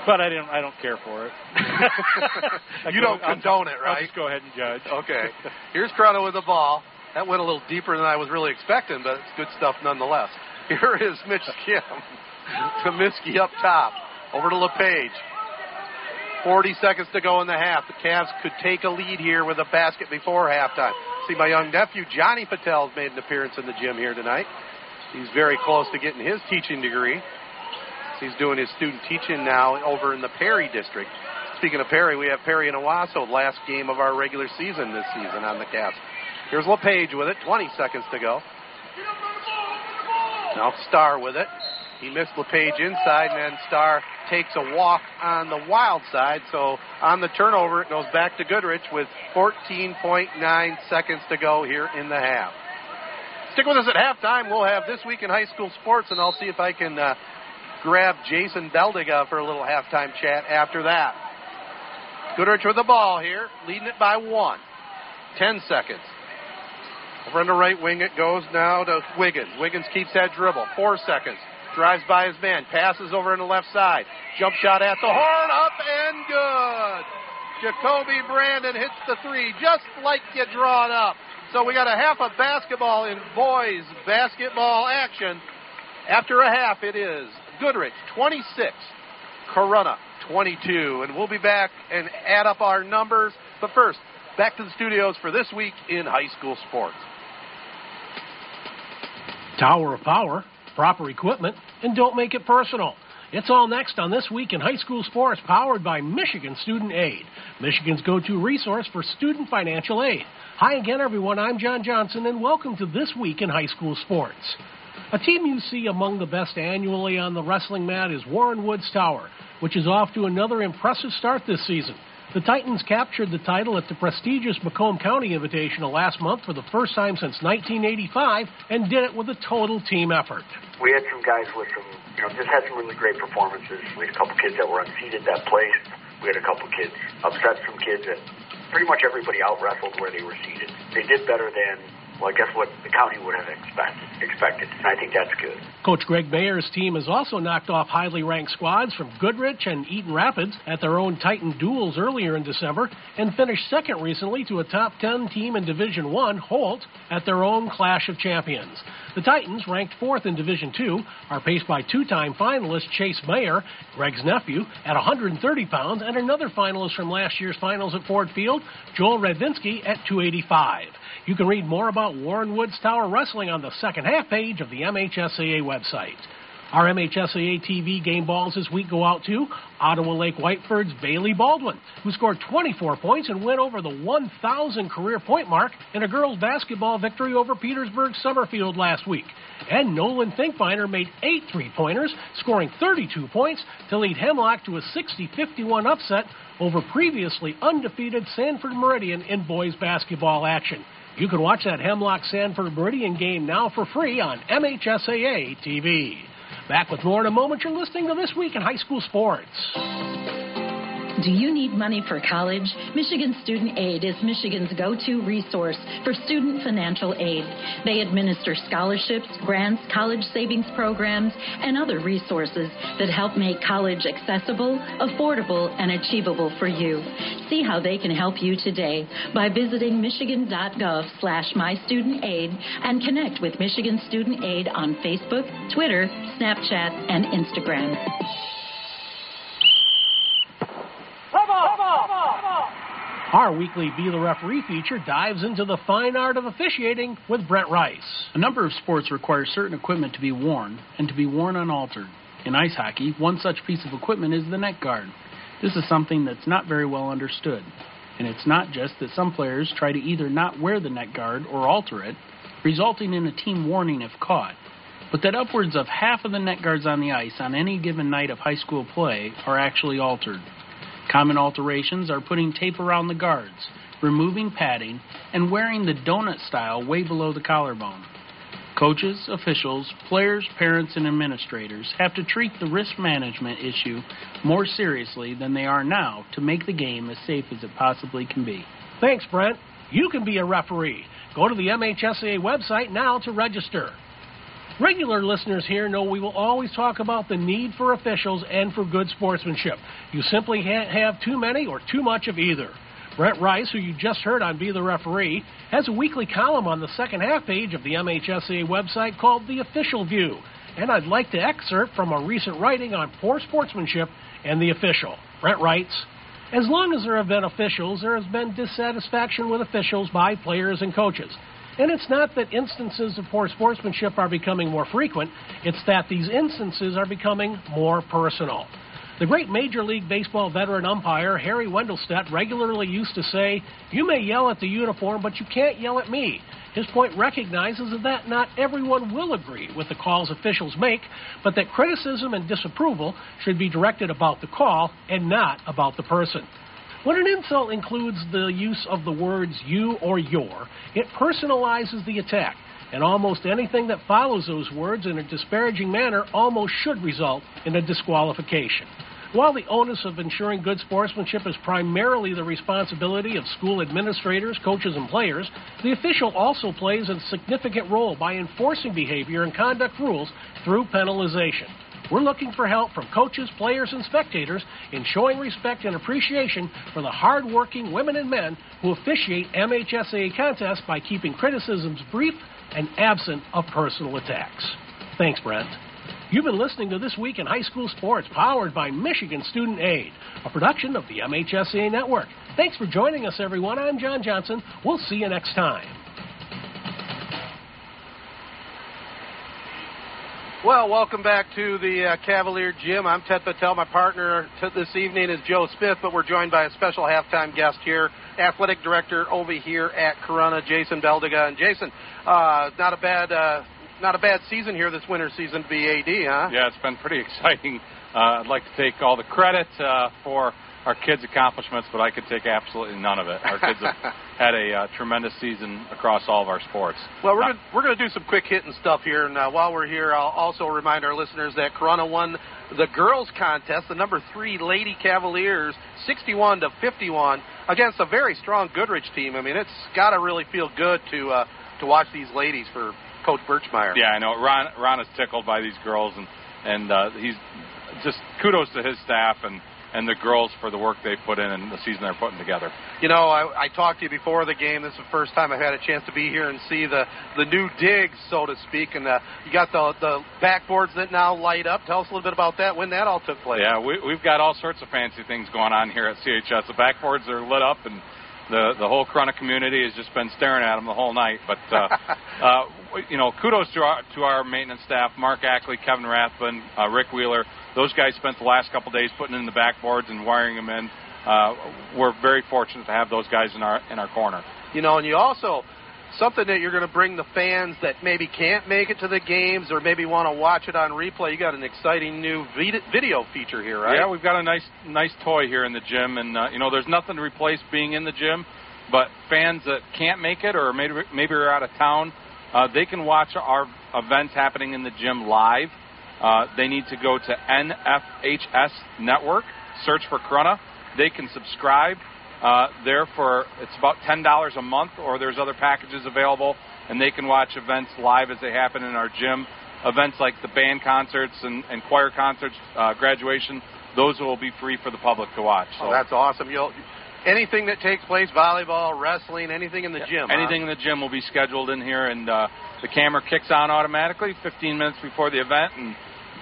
But I don't, I don't care for it. You go- don't I'll- condone it, I'll right? just go ahead and judge. Okay. Here's Corunna with the ball. That went a little deeper than I was really expecting, but it's good stuff nonetheless. Here is Mitch Skim. to Miskey up top. Over to LePage. 40 seconds to go in the half. The Cavs could take a lead here with a basket before halftime. See, my young nephew, Johnny Patel's made an appearance in the gym here tonight. He's very close to getting his teaching degree. He's doing his student teaching now over in the Perry district. Speaking of Perry, we have Perry and Owosso, last game of our regular season this season on the Cavs. Here's LePage with it, 20 seconds to go. Now Starr with it. He missed LePage inside, and then Starr takes a walk on the wild side. So on the turnover, it goes back to Goodrich with 14.9 seconds to go here in the half. Stick with us at halftime. We'll have This Week in High School Sports, and I'll see if I can uh, grab Jason Beldiga for a little halftime chat after that. Goodrich with the ball here, leading it by one. Ten seconds. Over on the right wing it goes now to Wiggins. Wiggins keeps that dribble. Four seconds. Drives by his man. Passes over on the left side. Jump shot at the horn. Up and good. Jacoby Brandon hits the three just like you draw it up. So we got a half of basketball in boys basketball action. After a half, it is Goodrich 26, Corunna, 22. And we'll be back and add up our numbers. But first, back to the studios for this week in high school sports. Tower of Power, proper equipment, and don't make it personal. It's all next on This Week in High School Sports, powered by Michigan Student Aid, Michigan's go to resource for student financial aid. Hi again, everyone. I'm John Johnson, and welcome to This Week in High School Sports. A team you see among the best annually on the wrestling mat is Warren Woods Tower, which is off to another impressive start this season. The Titans captured the title at the prestigious Macomb County Invitational last month for the first time since 1985 and did it with a total team effort. We had some guys with some, you know, just had some really great performances. We had a couple kids that were unseated that placed. We had a couple kids upset some kids that pretty much everybody out wrestled where they were seated. They did better than well, I guess what the county would have expected. Expected, and I think that's good. Coach Greg Mayer's team has also knocked off highly ranked squads from Goodrich and Eaton Rapids at their own Titan duels earlier in December, and finished second recently to a top 10 team in Division One, Holt, at their own Clash of Champions. The Titans, ranked fourth in Division Two, are paced by two-time finalist Chase Mayer, Greg's nephew, at 130 pounds, and another finalist from last year's finals at Ford Field, Joel Radvinsky, at 285. You can read more about Warren Woods Tower Wrestling on the second half page of the MHSAA website. Our MHSAA TV game balls this week go out to Ottawa Lake Whiteford's Bailey Baldwin, who scored 24 points and went over the 1,000 career point mark in a girls basketball victory over Petersburg Summerfield last week. And Nolan Finkbeiner made eight three pointers, scoring 32 points to lead Hemlock to a 60 51 upset over previously undefeated Sanford Meridian in boys basketball action. You can watch that Hemlock Sanford Meridian game now for free on MHSAA TV. Back with more in a moment. You're listening to This Week in High School Sports. Do you need money for college? Michigan Student Aid is Michigan's go to resource for student financial aid. They administer scholarships, grants, college savings programs, and other resources that help make college accessible, affordable, and achievable for you. See how they can help you today by visiting michigan.gov slash mystudentaid and connect with Michigan Student Aid on Facebook, Twitter, Snapchat, and Instagram. Our weekly Be the Referee feature dives into the fine art of officiating with Brent Rice. A number of sports require certain equipment to be worn and to be worn unaltered. In ice hockey, one such piece of equipment is the net guard. This is something that's not very well understood. And it's not just that some players try to either not wear the net guard or alter it, resulting in a team warning if caught, but that upwards of half of the net guards on the ice on any given night of high school play are actually altered. Common alterations are putting tape around the guards, removing padding, and wearing the donut style way below the collarbone. Coaches, officials, players, parents, and administrators have to treat the risk management issue more seriously than they are now to make the game as safe as it possibly can be. Thanks, Brent. You can be a referee. Go to the MHSAA website now to register. Regular listeners here know we will always talk about the need for officials and for good sportsmanship. You simply can't have too many or too much of either. Brent Rice, who you just heard on Be the Referee, has a weekly column on the second half page of the MHSAA website called The Official View. And I'd like to excerpt from a recent writing on poor sportsmanship and the official. Brent writes, as long as there have been officials, there has been dissatisfaction with officials by players and coaches. And it's not that instances of poor sportsmanship are becoming more frequent, it's that these instances are becoming more personal. The great Major League Baseball veteran umpire Harry Wendelstedt regularly used to say, You may yell at the uniform, but you can't yell at me. His point recognizes that not everyone will agree with the calls officials make, but that criticism and disapproval should be directed about the call and not about the person. When an insult includes the use of the words you or your, it personalizes the attack, and almost anything that follows those words in a disparaging manner almost should result in a disqualification. While the onus of ensuring good sportsmanship is primarily the responsibility of school administrators, coaches, and players, the official also plays a significant role by enforcing behavior and conduct rules through penalization. We're looking for help from coaches, players, and spectators in showing respect and appreciation for the hardworking women and men who officiate MHSAA contests by keeping criticisms brief and absent of personal attacks. Thanks, Brent. You've been listening to This Week in High School Sports, powered by Michigan Student Aid, a production of the MHSAA Network. Thanks for joining us, everyone. I'm John Johnson. We'll see you next time. Well, welcome back to the uh, Cavalier Gym. I'm Ted Patel. My partner this evening is Joe Smith, but we're joined by a special halftime guest here, athletic director over here at Corunna, Jason Beldega. And Jason, uh, not a bad, uh, not a bad season here this winter season to be AD, huh? Yeah, it's been pretty exciting. Uh, I'd like to take all the credit uh, for our kids' accomplishments, but I could take absolutely none of it. Our kids have had a uh, tremendous season across all of our sports. Well, we're gonna, we're going to do some quick hitting stuff here, and uh, while we're here, I'll also remind our listeners that Corunna won the girls' contest, the number three Lady Cavaliers, 61 to 51, against a very strong Goodrich team. I mean, it's got to really feel good to uh, to watch these ladies for Coach Birchmeyer. Yeah, I know. Ron Ron is tickled by these girls, and and uh, he's just kudos to his staff and and the girls for the work they put in and the season they're putting together. You know, I, I talked to you before the game. This is the first time I've had a chance to be here and see the the new digs, so to speak. And uh, you got the the backboards that now light up. Tell us a little bit about that. When that all took place. Yeah, we, we've got all sorts of fancy things going on here at CHS. The backboards are lit up and. The the whole Corunna community has just been staring at them the whole night. But uh, uh, you know, kudos to our to our maintenance staff: Mark Ackley, Kevin Rathbun, uh, Rick Wheeler. Those guys spent the last couple days putting in the backboards and wiring them in. Uh, we're very fortunate to have those guys in our in our corner. You know, and you also something that you're going to bring the fans that maybe can't make it to the games or maybe want to watch it on replay. You got an exciting new video feature here, right? Yeah, we've got a nice nice toy here in the gym, and uh, you know, there's nothing to replace being in the gym. But fans that can't make it or maybe maybe are out of town, uh, they can watch our events happening in the gym live. Uh, they need to go to NFHS Network, search for Corunna. They can subscribe uh, there for it's about ten dollars a month, or there's other packages available, and they can watch events live as they happen in our gym. Events like the band concerts and, and choir concerts, uh, graduation, those will be free for the public to watch. So oh, that's awesome. You'll anything that takes place, volleyball, wrestling, anything in the gym. Anything huh? in the gym will be scheduled in here, and uh, the camera kicks on automatically 15 minutes before the event, and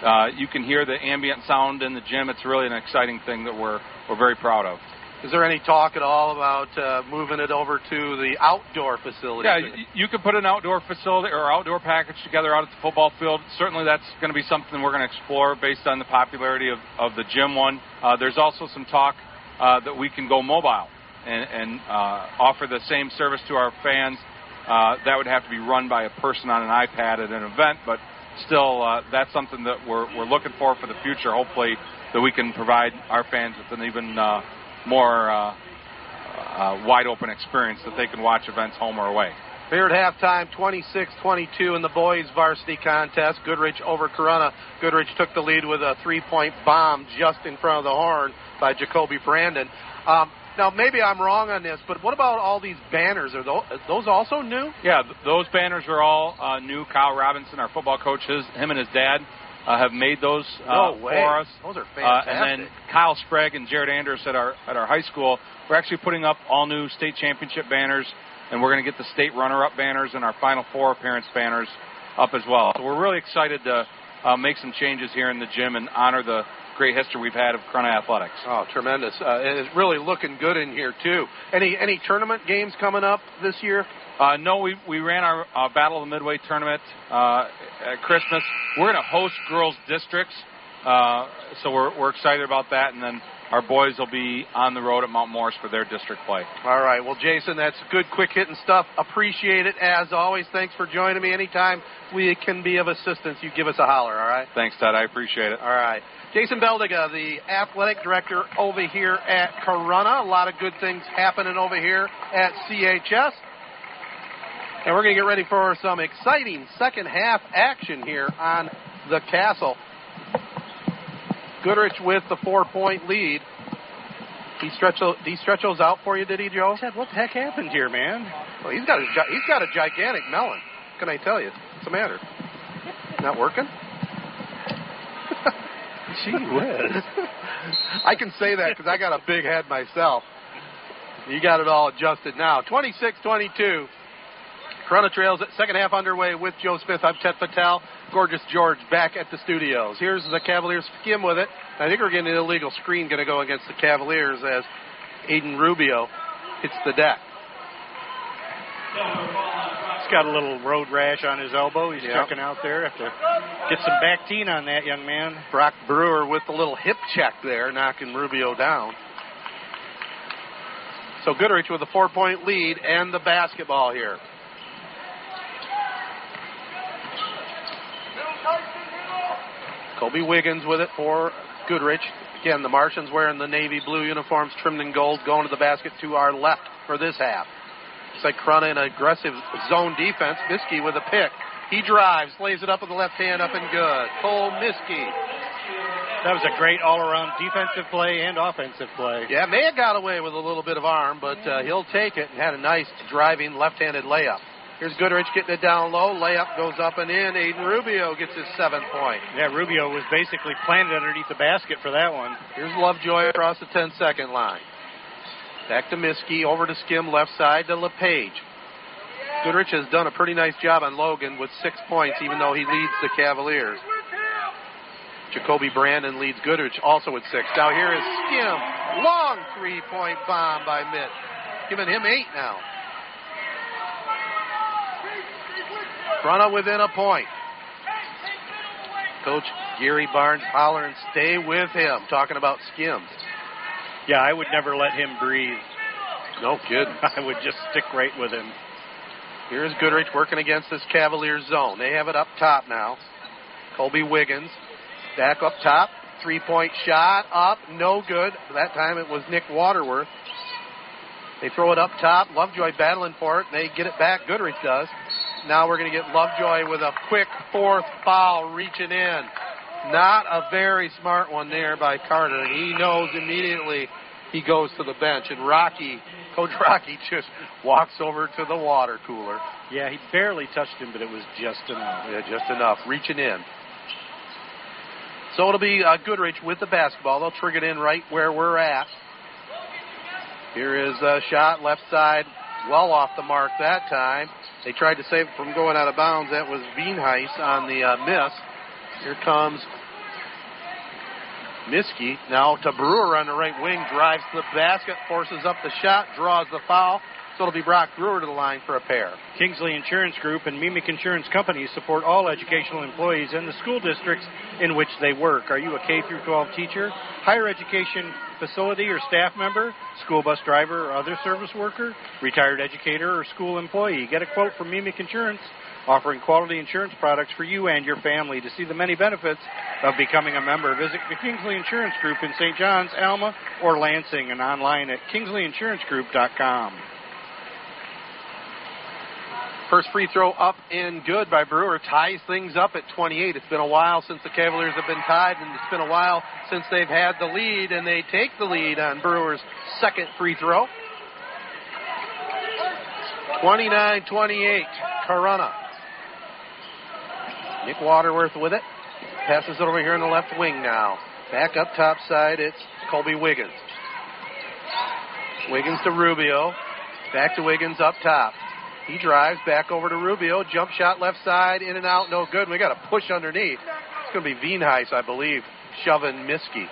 uh, you can hear the ambient sound in the gym. It's really an exciting thing that we're we're very proud of. Is there any talk at all about uh, moving it over to the outdoor facility? Yeah, you, you could put an outdoor facility or outdoor package together out at the football field. Certainly, that's going to be something we're going to explore based on the popularity of, of the gym one. Uh, there's also some talk uh, that we can go mobile and, and uh, offer the same service to our fans. Uh, that would have to be run by a person on an iPad at an event, but still, uh, that's something that we're, we're looking for for the future. Hopefully, that we can provide our fans with an even more wide open experience that they can watch events home or away. Here at halftime, 26-22 in the boys varsity contest. Goodrich over Corunna. Goodrich took the lead with a three-point bomb just in front of the horn by Jacoby Brandon. Um, now, maybe I'm wrong on this, but what about all these banners? Are those, those also new? Yeah, those banners are all uh, new. Kyle Robinson, our football coach, his, him and his dad uh, have made those uh, no for us. Those are fantastic. Uh, and then Kyle Sprague and Jared Anders at our at our high school, we're actually putting up all new state championship banners, and we're going to get the state runner-up banners and our Final Four appearance banners up as well. So we're really excited to uh, make some changes here in the gym and honor the great history we've had of Corunna athletics. Oh, tremendous! Uh, and it's really looking good in here too. Any any tournament games coming up this year? Uh, no, we we ran our uh, Battle of the Midway tournament uh, at Christmas. We're going to host girls districts, uh, so we're we're excited about that. And then our boys will be on the road at Mount Morris for their district play. All right. Well, Jason, that's good, quick hitting stuff. Appreciate it as always. Thanks for joining me. Anytime we can be of assistance, you give us a holler. All right. Thanks, Ted. I appreciate it. All right. Jason Beldega, the athletic director over here at Corunna. A lot of good things happening over here at CHS. And we're going to get ready for some exciting second half action here on the castle. Goodrich with the four point lead. He stretch he out for you, did he, Joe? I said, what the heck happened here, man? Well, he's got a he's got a gigantic melon. Can I tell you? What's the matter? Not working? Gee whiz. I can say that because I got a big head myself. You got it all adjusted now. 26-22. Corunna Trails second half underway with Joe Smith. I'm Ted Patel. Gorgeous George back at the studios. Here's the Cavaliers skim with it. I think we're getting an illegal screen going to go against the Cavaliers as Aiden Rubio hits the deck. He's got a little road rash on his elbow. He's Yep. checking out there. Have to get some Bactine on that young man. Brock Brewer with the little hip check there, knocking Rubio down. So Goodrich with a four point lead and the basketball here. Colby Wiggins with it for Goodrich. Again, the Martians wearing the navy blue uniforms trimmed in gold, going to the basket to our left for this half. It's like Corunna in aggressive zone defense. Miskey with a pick. He drives, lays it up with the left hand, up and good. Cole Miskey. That was a great all-around defensive play and offensive play. Yeah, may have got away with a little bit of arm, but uh, he'll take it and had a nice driving left-handed layup. Here's Goodrich getting it down low. Layup goes up and in. Aiden Rubio gets his seventh point. Yeah, Rubio was basically planted underneath the basket for that one. Here's Lovejoy across the 10 second line. Back to Miskey, over to Skim, left side to LePage. Goodrich has done a pretty nice job on Logan with six points, even though he leads the Cavaliers. Jacoby Brandon leads Goodrich also with six. Now here is Skim. Long three point bomb by Mitt. Giving him eight now. Corunna within a point. Coach Gary Barnes hollering, stay with him, talking about Skims. Yeah, I would never let him breathe. No kidding. I would just stick right with him. Here's Goodrich working against this Cavaliers zone. They have it up top now. Colby Wiggins back up top. Three point shot up. No good. That time it was Nick Waterworth. They throw it up top. Lovejoy battling for it. They get it back. Goodrich does. Now we're going to get Lovejoy with a quick fourth foul reaching in. Not a very smart one there by Carter. He knows immediately he goes to the bench. And Rocky, Coach Rocky, just walks over to the water cooler. Yeah, he barely touched him, but it was just enough. Yeah, just enough. Reaching in. So it'll be uh, Goodrich with the basketball. They'll trigger it in right where we're at. Here is a shot left side, well off the mark that time. They tried to save it from going out of bounds. That was Veenheis on the uh, miss. Here comes Miskey. Now to Brewer on the right wing. Drives to the basket, forces up the shot, draws the foul. So it'll be Brock Brewer to the line for a pair. Kingsley Insurance Group and Meemic Insurance Company support all educational employees in the school districts in which they work. Are you a K through 12 teacher, higher education facility or staff member, school bus driver or other service worker, retired educator or school employee? Get a quote from Meemic Insurance offering quality insurance products for you and your family. To see the many benefits of becoming a member, visit the Kingsley Insurance Group in St. John's, Alma, or Lansing and online at kingsleyinsuranceGroup.com. First free throw up and good by Brewer ties things up at 28. It's been a while since the Cavaliers have been tied, and it's been a while since they've had the lead, and they take the lead on Brewer's second free throw. 29 28, Corunna. Nick Waterworth with it. Passes it over here in the left wing now. Back up top side, it's Colby Wiggins. Wiggins to Rubio. Back to Wiggins up top. He drives back over to Rubio. Jump shot left side, in and out, no good. We got a push underneath. It's going to be Veenheis, I believe, shoving Miskey.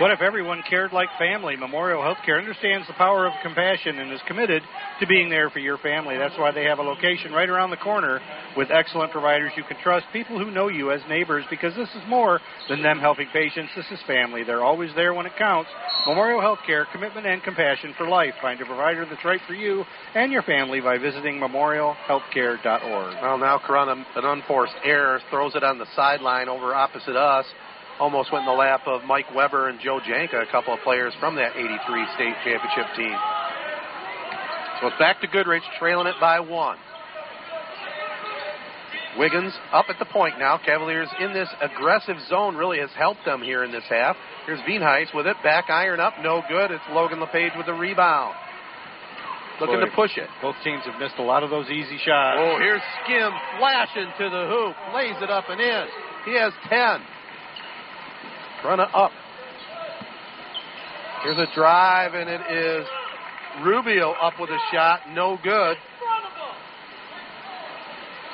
What if everyone cared like family? Memorial Healthcare understands the power of compassion and is committed to being there for your family. That's why they have a location right around the corner with excellent providers you can trust, people who know you as neighbors, because this is more than them helping patients. This is family. They're always there when it counts. Memorial Healthcare, commitment and compassion for life. Find a provider that's right for you and your family by visiting memorialhealthcare.org. Well, now Corunna, an unforced error, throws it on the sideline over opposite us. Almost went in the lap of Mike Weber and Joe Janka, a couple of players from that 83 state championship team. So it's back to Goodrich, trailing it by one. Wiggins up at the point now. Cavaliers in this aggressive zone really has helped them here in this half. Here's Veenheis with it. Back iron up. No good. It's Logan LePage with the rebound. Looking Boy, to push it. Both teams have missed a lot of those easy shots. Oh, here's Skim flashing to the hoop. Lays it up and in. He has 10. Runner up. Here's a drive, and it is Rubio up with a shot. No good.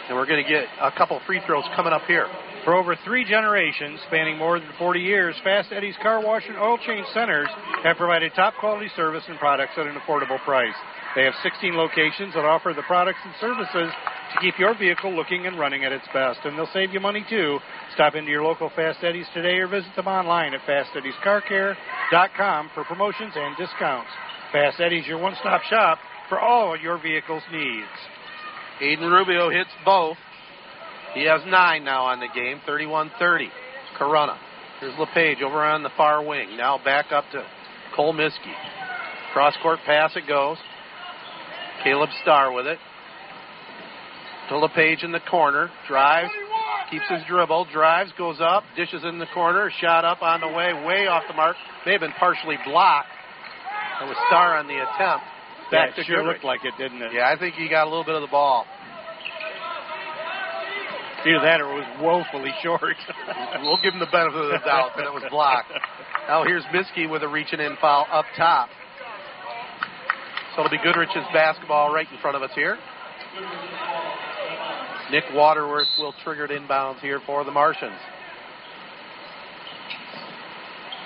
And we're going to get a couple free throws coming up here. For over three generations, spanning more than 40 years, Fast Eddie's Car Wash and Oil Change Centers have provided top quality service and products at an affordable price. They have 16 locations that offer the products and services to keep your vehicle looking and running at its best. And they'll save you money too. Stop into your local Fast Eddie's today or visit them online at fasteddiescarcare.com for promotions and discounts. Fast Eddie's your one stop shop for all your vehicle's needs. Aiden Rubio hits both. He has nine now on the game, 31 30. Corunna. Here's LePage over on the far wing. Now back up to Cole Miskey. Cross court pass it goes. Caleb Starr with it. To LePage in the corner. Drives. Keeps his dribble. Drives. Goes up. Dishes in the corner. Shot up on the way. Way off the mark. May have been partially blocked. It was Starr on the attempt. Back that sure Goodrich. looked like it, didn't it? Yeah, I think he got a little bit of the ball. Either that or it was woefully short. we'll give him the benefit of the doubt that it was blocked. Now here's Miskey with a reaching in foul up top. So it'll be Goodrich's basketball right in front of us here. Nick Waterworth will trigger it inbounds here for the Martians.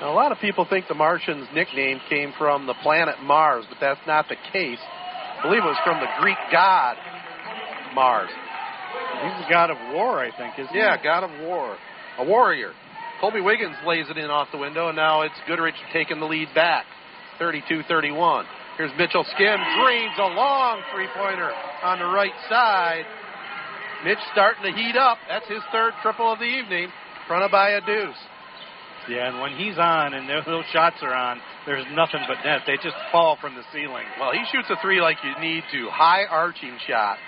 Now, a lot of people think the Martians' nickname came from the planet Mars, but that's not the case. I believe it was from the Greek god Mars. He's the god of war, I think, isn't Yeah, he? God of War. A warrior. Colby Wiggins lays it in off the window, and now it's Goodrich taking the lead back. 32 31. Here's Mitchell Skim. Drains a long three pointer on the right side. Mitch starting to heat up. That's his third triple of the evening. Fronted by a deuce. Yeah, and when he's on and those- shots are on, there's nothing but net. They just fall from the ceiling. Well, he shoots a three like you need to. High arching shot.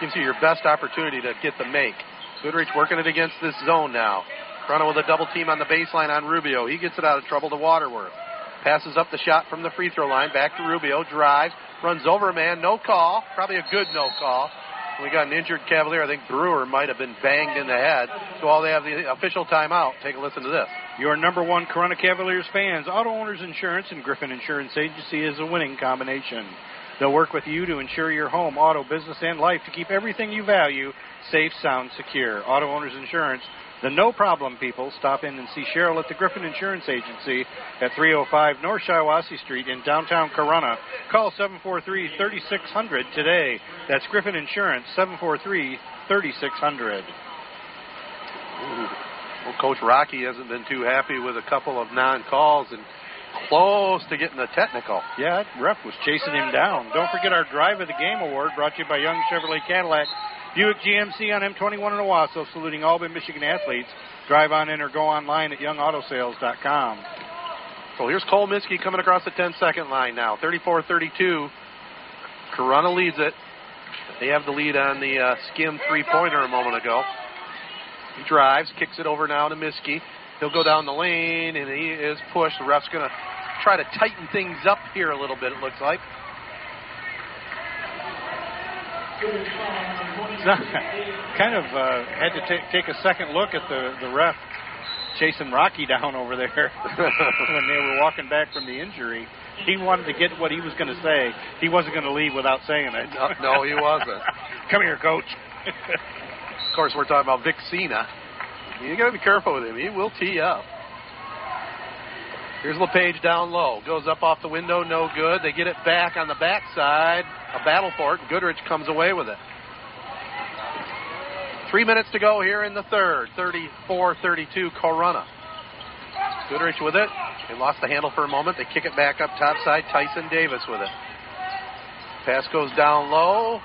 Gives you your best opportunity to get the make. Goodrich working it against this zone now. Corunna with a double team on the baseline on Rubio. He gets it out of trouble to Waterworth. Passes up the shot from the free throw line. Back to Rubio. Drives. Runs over a man. No call. Probably a good no call. We got an injured Cavalier. I think Brewer might have been banged in the head. So all they have the official timeout. Take a listen to this. Your number one Corunna Cavaliers fans, Auto Owners Insurance and Griffin Insurance Agency is a winning combination. They'll work with you to insure your home, auto, business, and life to keep everything you value safe, sound, secure. Auto Owners Insurance, the no problem people. Stop in and see Cheryl at the Griffin Insurance Agency at 305 North Shiawassee Street in downtown Corunna. Call 743 3600 today. That's Griffin Insurance, 743 3600. Well, Coach Rocky hasn't been too happy with a couple of non-calls and close to getting a technical. Yeah, that ref was chasing him down. Don't forget our Drive of the Game award brought to you by Young Chevrolet Cadillac. Buick GMC on M21 in Owosso, saluting all the Michigan athletes. Drive on in or go online at youngautosales.com. So here's Cole Miskey coming across the 10 second line now. 34 32. Corunna leads it. They have the lead on the uh, skim three pointer a moment ago. He drives, kicks it over now to Miskey. He'll go down the lane, and he is pushed. The ref's going to try to tighten things up here a little bit, it looks like. kind of uh, had to ta- take a second look at the, the ref chasing Rocky down over there when they were walking back from the injury. He wanted to get what he was going to say. He wasn't going to leave without saying it. No, no, he wasn't. Come here, coach. Of course, we're talking about Vic Cena. You got to be careful with him. He will tee up. Here's LePage down low. Goes up off the window, no good. They get it back on the backside. A battle for it. Goodrich comes away with it. Three minutes to go here in the third. 34 32, Corunna. Goodrich with it. They lost the handle for a moment. They kick it back up top side. Tyson Davis with it. Pass goes down low.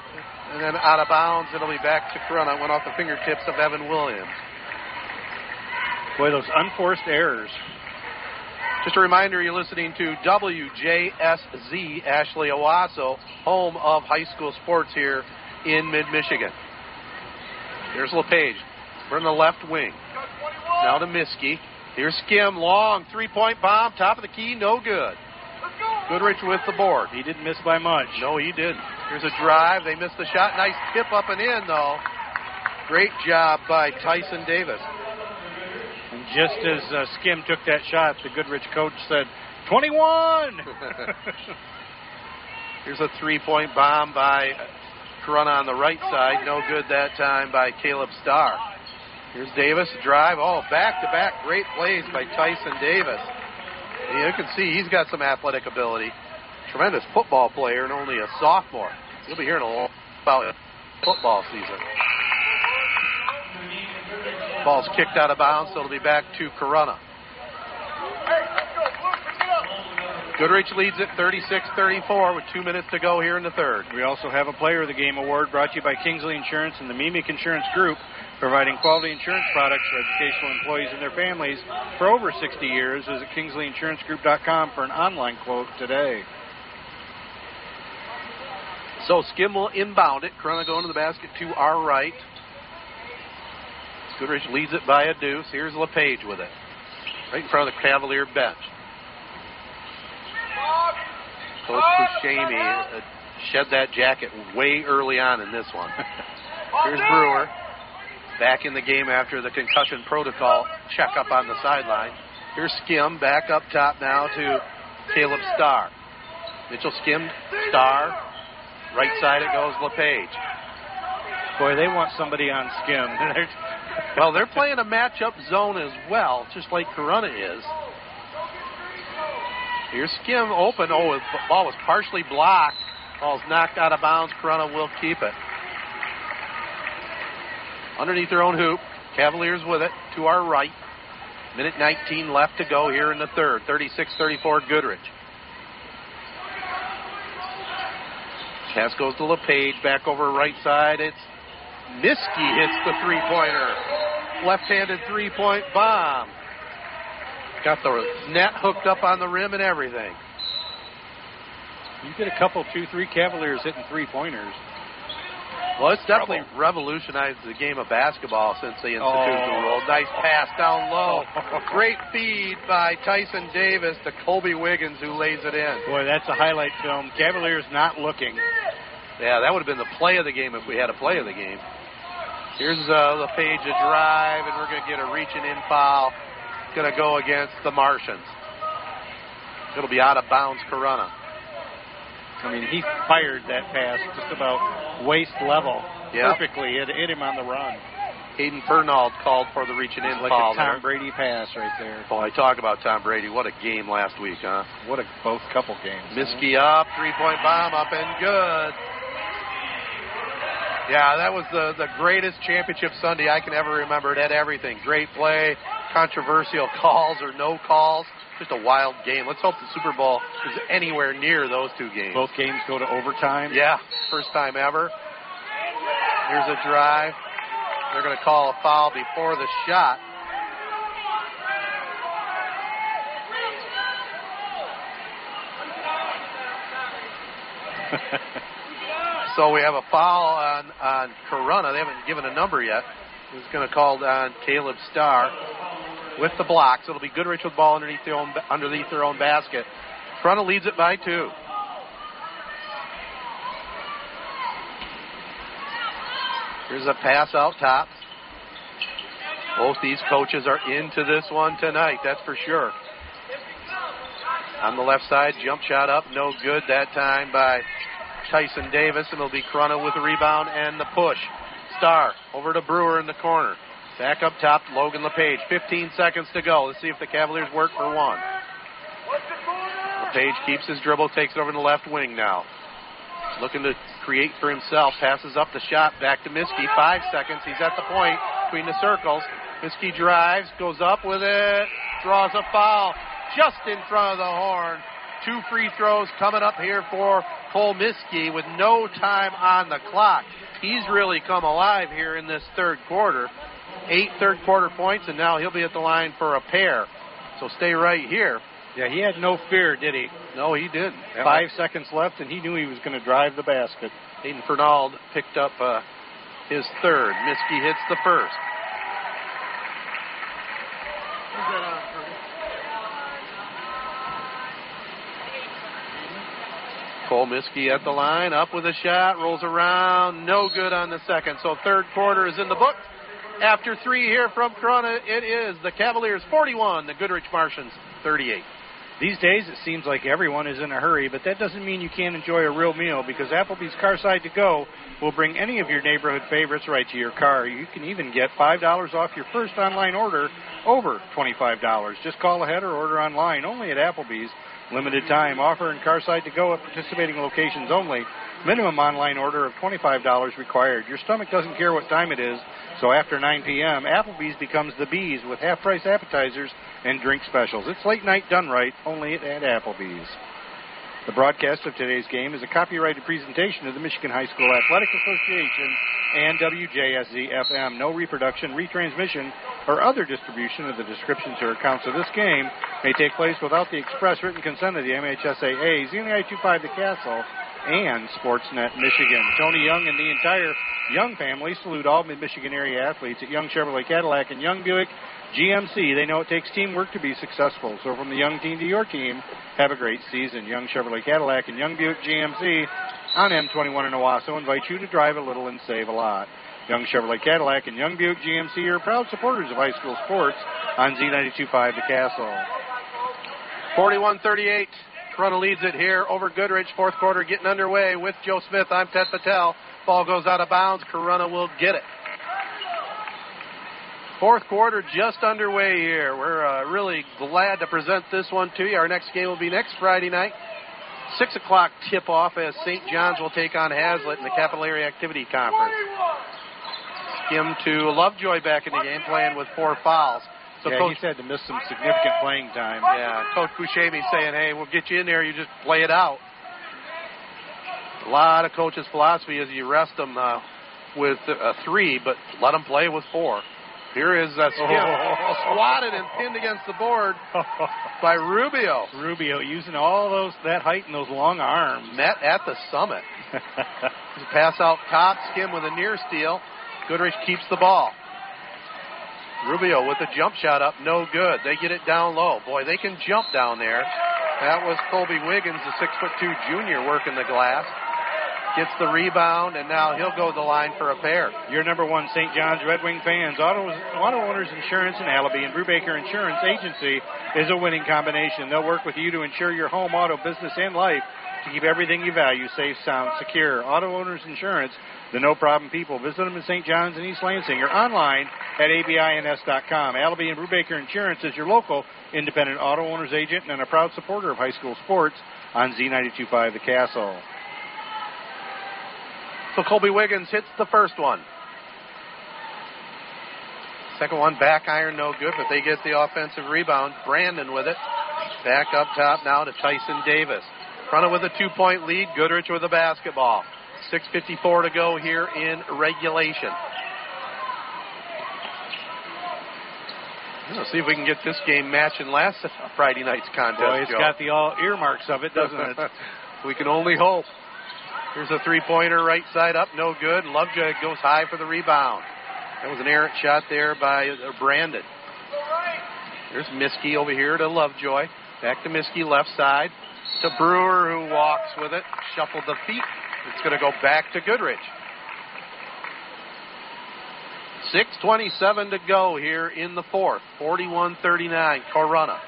And then out of bounds. It'll be back to Corunna. Went off the fingertips of Evan Williams. Boy, those unforced errors. Just a reminder, you're listening to WJSZ Ashley Owosso, home of high school sports here in mid-Michigan. Here's LePage. We're in the left wing. Now to Miskey. Here's Skim. Long three-point bomb. Top of the key. No good. Goodrich with the board. He didn't miss by much. No, he didn't. Here's a drive. They missed the shot. Nice tip up and in, though. Great job by Tyson Davis. And just as uh, Skim took that shot, the Goodrich coach said, 21! Here's a three-point bomb by Corunna on the right side. No good that time by Caleb Starr. Here's Davis. Drive. Oh, back-to-back great plays by Tyson Davis. You can see he's got some athletic ability. tremendous football player and only a sophomore. You'll be hearing a lot about football season. Ball's kicked out of bounds, so it'll be back to Corunna. Goodrich leads it 36-34 with two minutes to go here in the third. We also have a Player of the Game award brought to you by Kingsley Insurance and the Meemic Insurance Group, providing quality insurance products for educational employees and their families for over 60 years. Visit KingsleyInsuranceGroup.com for an online quote today. So Skim will inbound it. Corunna going to the basket to our right. Goodrich leads it by a deuce. Here's LePage with it. Right in front of the Cavalier bench. Coach Buscemi uh, shed that jacket way early on in this one. Here's Brewer. Back in the game after the concussion protocol checkup on the sideline. Here's Skim back up top now to Caleb Starr. Mitchell Skim, Starr. Right side it goes LePage. Boy, they want somebody on Skim. well, they're playing a matchup zone as well, just like Corunna is. Here's Skim open. Oh, the ball was partially blocked. Ball's knocked out of bounds. Corunna will keep it. Underneath their own hoop. Cavaliers with it to our right. Minute 19 left to go here in the third. 36 34 Goodrich. Pass goes to LePage. Back over right side. It's Miskey hits the three pointer. Left handed three point bomb. Got the net hooked up on the rim and everything. You get a couple, two, three Cavaliers hitting three pointers. Well, it's definitely revolutionized the game of basketball since they instituted Oh. the rule. Nice pass down low. Great feed by Tyson Davis to Colby Wiggins, who lays it in. Boy, that's a highlight film. Cavaliers not looking. Yeah, that would have been the play of the game if we had a play of the game. Here's uh, LePage a drive, and we're going to get a reaching in foul. Going to go against the Martians. It'll be out of bounds, Corunna. I mean, he fired that pass just about waist level Yep. perfectly. It hit him on the run. Hayden Fernald called for the reaching in Like foul a Tom there. Brady pass right there. Boy, talk about Tom Brady. What a game last week, huh? What a both couple games. Miskey up, three point bomb up and good. Yeah, that was the, the greatest championship Sunday I can ever remember. It had everything. Great play, controversial calls or no calls. Just a wild game. Let's hope the Super Bowl is anywhere near those two games. Both games go to overtime. Yeah, first time ever. Here's a drive. They're going to call a foul before the shot. so we have a foul on, on Corunna. They haven't given a number yet. Who's going to call on Caleb Starr with the block. So it'll be Goodrich with the ball underneath their own, underneath their own basket. Corunna leads it by two. Here's a pass out top. Both these coaches are into this one tonight, that's for sure. On the left side, jump shot up, no good that time by Tyson Davis, and it'll be Corunna with the rebound and the push. Starr over to Brewer in the corner. Back up top, Logan LePage. 15 seconds to go. Let's see if the Cavaliers work for one. LePage keeps his dribble, takes it over to the left wing now. Looking to create for himself. Passes up the shot back to Miskey. Five seconds. He's at the point between the circles. Miskey drives, goes up with it, draws a foul just in front of the horn. Two free throws coming up here for Cole Miskey with no time on the clock. He's really come alive here in this third quarter. Eight third quarter points, and now he'll be at the line for a pair. So stay right here. Yeah, he had no fear, did he? No, he didn't. Five seconds left, and he knew he was going to drive the basket. Hayden Fernald picked up uh, his third. Miskey hits the first. Cole Miskey at the line, up with a shot, rolls around, no good on the second. So third quarter is in the book. After three here from Corunna, it is the Cavaliers 41, the Goodrich Martians 38. These days, it seems like everyone is in a hurry, but that doesn't mean you can't enjoy a real meal because Applebee's Carside to Go will bring any of your neighborhood favorites right to your car. You can even get $5 off your first online order over $25. Just call ahead or order online only at Applebee's. Limited time offer and car side to go at participating locations only. Minimum online order of $25 required. Your stomach doesn't care what time it is, so after 9 p.m., Applebee's becomes the Bees with half price appetizers and drink specials. It's late night done right, only at Applebee's. The broadcast of today's game is a copyrighted presentation of the Michigan High School Athletic Association and WJSZ FM. No reproduction, retransmission, or other distribution of the descriptions or accounts of this game may take place without the express written consent of the MHSAA, Z925 The Castle, and Sportsnet Michigan. Tony Young and the entire Young family salute all mid-Michigan area athletes at Young Chevrolet Cadillac and Young Buick GMC. They know it takes teamwork to be successful. So from the Young team to your team, have a great season. Young Chevrolet Cadillac and Young Buick GMC on M21 in Owosso invite you to drive a little and save a lot. Young Chevrolet Cadillac and Young Buick GMC are proud supporters of high school sports on Z92.5 The Castle. 41-38. Corunna leads it here over Goodrich. Fourth quarter getting underway with Joe Smith. I'm Ted Patel. Ball goes out of bounds. Corunna will get it. Fourth quarter just underway here. We're uh, really glad to present this one to you. Our next game will be next Friday night. 6 o'clock tip off as St. John's will take on Haslett in the Capital Area Activity Conference. Skim to Lovejoy back in the game, playing with four fouls. So yeah, Coach, he's had to miss some significant playing time. Yeah, Coach Buscemi saying, hey, we'll get you in there, you just play it out. A lot of coaches' philosophy is you rest them uh, with a three, but let them play with four. Here is uh, Skim oh. swatted and pinned against the board by Rubio. Rubio using all those that height and those long arms. Met at the summit. pass out top. Skim with a near steal. Goodrich keeps the ball. Rubio with a jump shot up, no good. They get it down low. Boy, they can jump down there. That was Colby Wiggins, the six foot two junior, working the glass. Gets the rebound, and now he'll go the line for a pair. Your number one St. John's Red Wing fans, Auto, Auto Owners Insurance in Allaby and Brubaker Insurance Agency is a winning combination. They'll work with you to insure your home, auto, business, and life to keep everything you value safe, sound, secure. Auto Owners Insurance the no problem people. Visit them in St. John's and East Lansing or online at abins.com. Allaby and Brubaker Insurance is your local independent auto owner's agent and a proud supporter of high school sports on Z925 The Castle. So Colby Wiggins hits the first one. Second one, back iron, no good, but they get the offensive rebound. Brandon with it. Back up top now to Tyson Davis. Front with a two point lead. Goodrich with a basketball. 6.54 to go here in regulation. Let's see if we can get this game matching last Friday night's contest. Boy, it's Joe. got the all earmarks of it, doesn't it? we can only hope. Here's a three pointer right side up, no good. Lovejoy goes high for the rebound. That was an errant shot there by uh, Brandon. There's Miskey over here to Lovejoy. Back to Miskey, left side. To Brewer, who walks with it. Shuffled the feet. It's going to go back to Goodrich. 6.27 to go here in the fourth. 41 39, Corunna.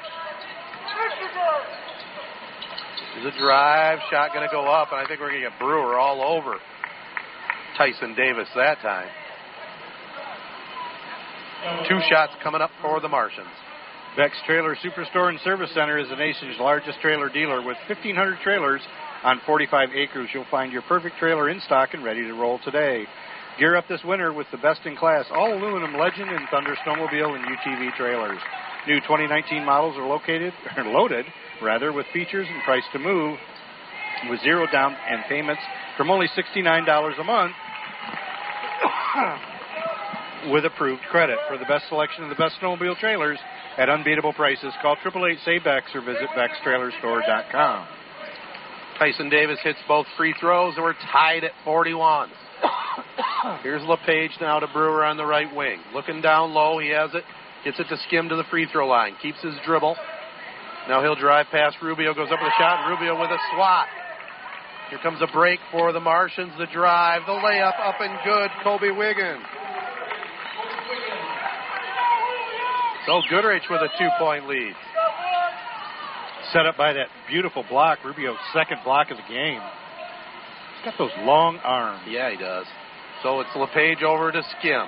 There's a drive. Shot going to go up, and I think we're going to get Brewer all over Tyson Davis that time. Two shots coming up for the Martians. Beck's Trailer Superstore and Service Center is the nation's largest trailer dealer with 1,500 trailers on 45 acres. You'll find your perfect trailer in stock and ready to roll today. Gear up this winter with the best in class all aluminum Legend and Thunder snowmobile and UTV trailers. New 2019 models are located or loaded rather with features and price to move with zero down and payments from only $69 a month with approved credit. For the best selection of the best snowmobile trailers at unbeatable prices, call 888 say Bex or visit BexTrailerStore.com. Tyson Davis hits both free throws, and we're tied at 41. Here's LePage now to Brewer on the right wing. Looking down low, he has it. Gets it to Skim to the free throw line. Keeps his dribble. Now he'll drive past Rubio, goes up with a shot. Rubio with a swat. Here comes a break for the Martians. The drive, the layup up and good. Colby Wiggins. So Goodrich with a two point lead. Set up by that beautiful block, Rubio's second block of the game. He's got those long arms. Yeah, he does. So it's LePage over to Skim.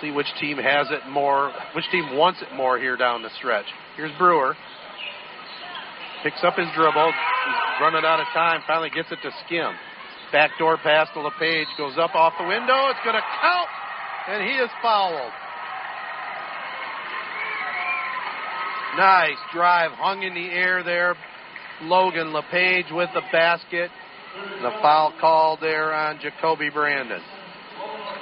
See which team has it more, which team wants it more here down the stretch. Here's Brewer. Picks up his dribble. He's running out of time. Finally gets it to Skim. Backdoor pass to LePage. Goes up off the window. It's going to count. And he is fouled. Nice drive. Hung in the air there. Logan LePage with the basket. The foul call there on Jacoby Brandon.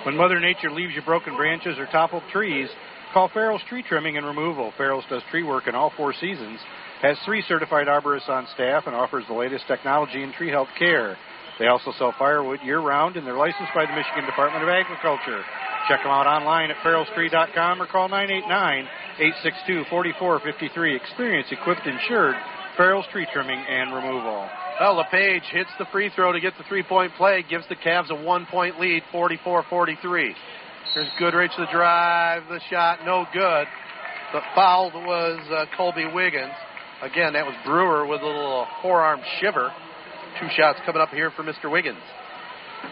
When Mother Nature leaves you broken branches or toppled trees, call Farrell's Tree Trimming and Removal. Farrell's does tree work in all four seasons, has three certified arborists on staff, and offers the latest technology in tree health care. They also sell firewood year round, and they're licensed by the Michigan Department of Agriculture. Check them out online at farrellstree.com or call 989 862 4453. Experience equipped insured Farrell's Tree Trimming and Removal. Well, LePage hits the free throw to get the three point play, gives the Cavs a one point lead, 44 43. Here's Goodrich, the drive, the shot, no good. The foul was uh, Colby Wiggins. Again, that was Brewer with a little forearm shiver. Two shots coming up here for Mr. Wiggins.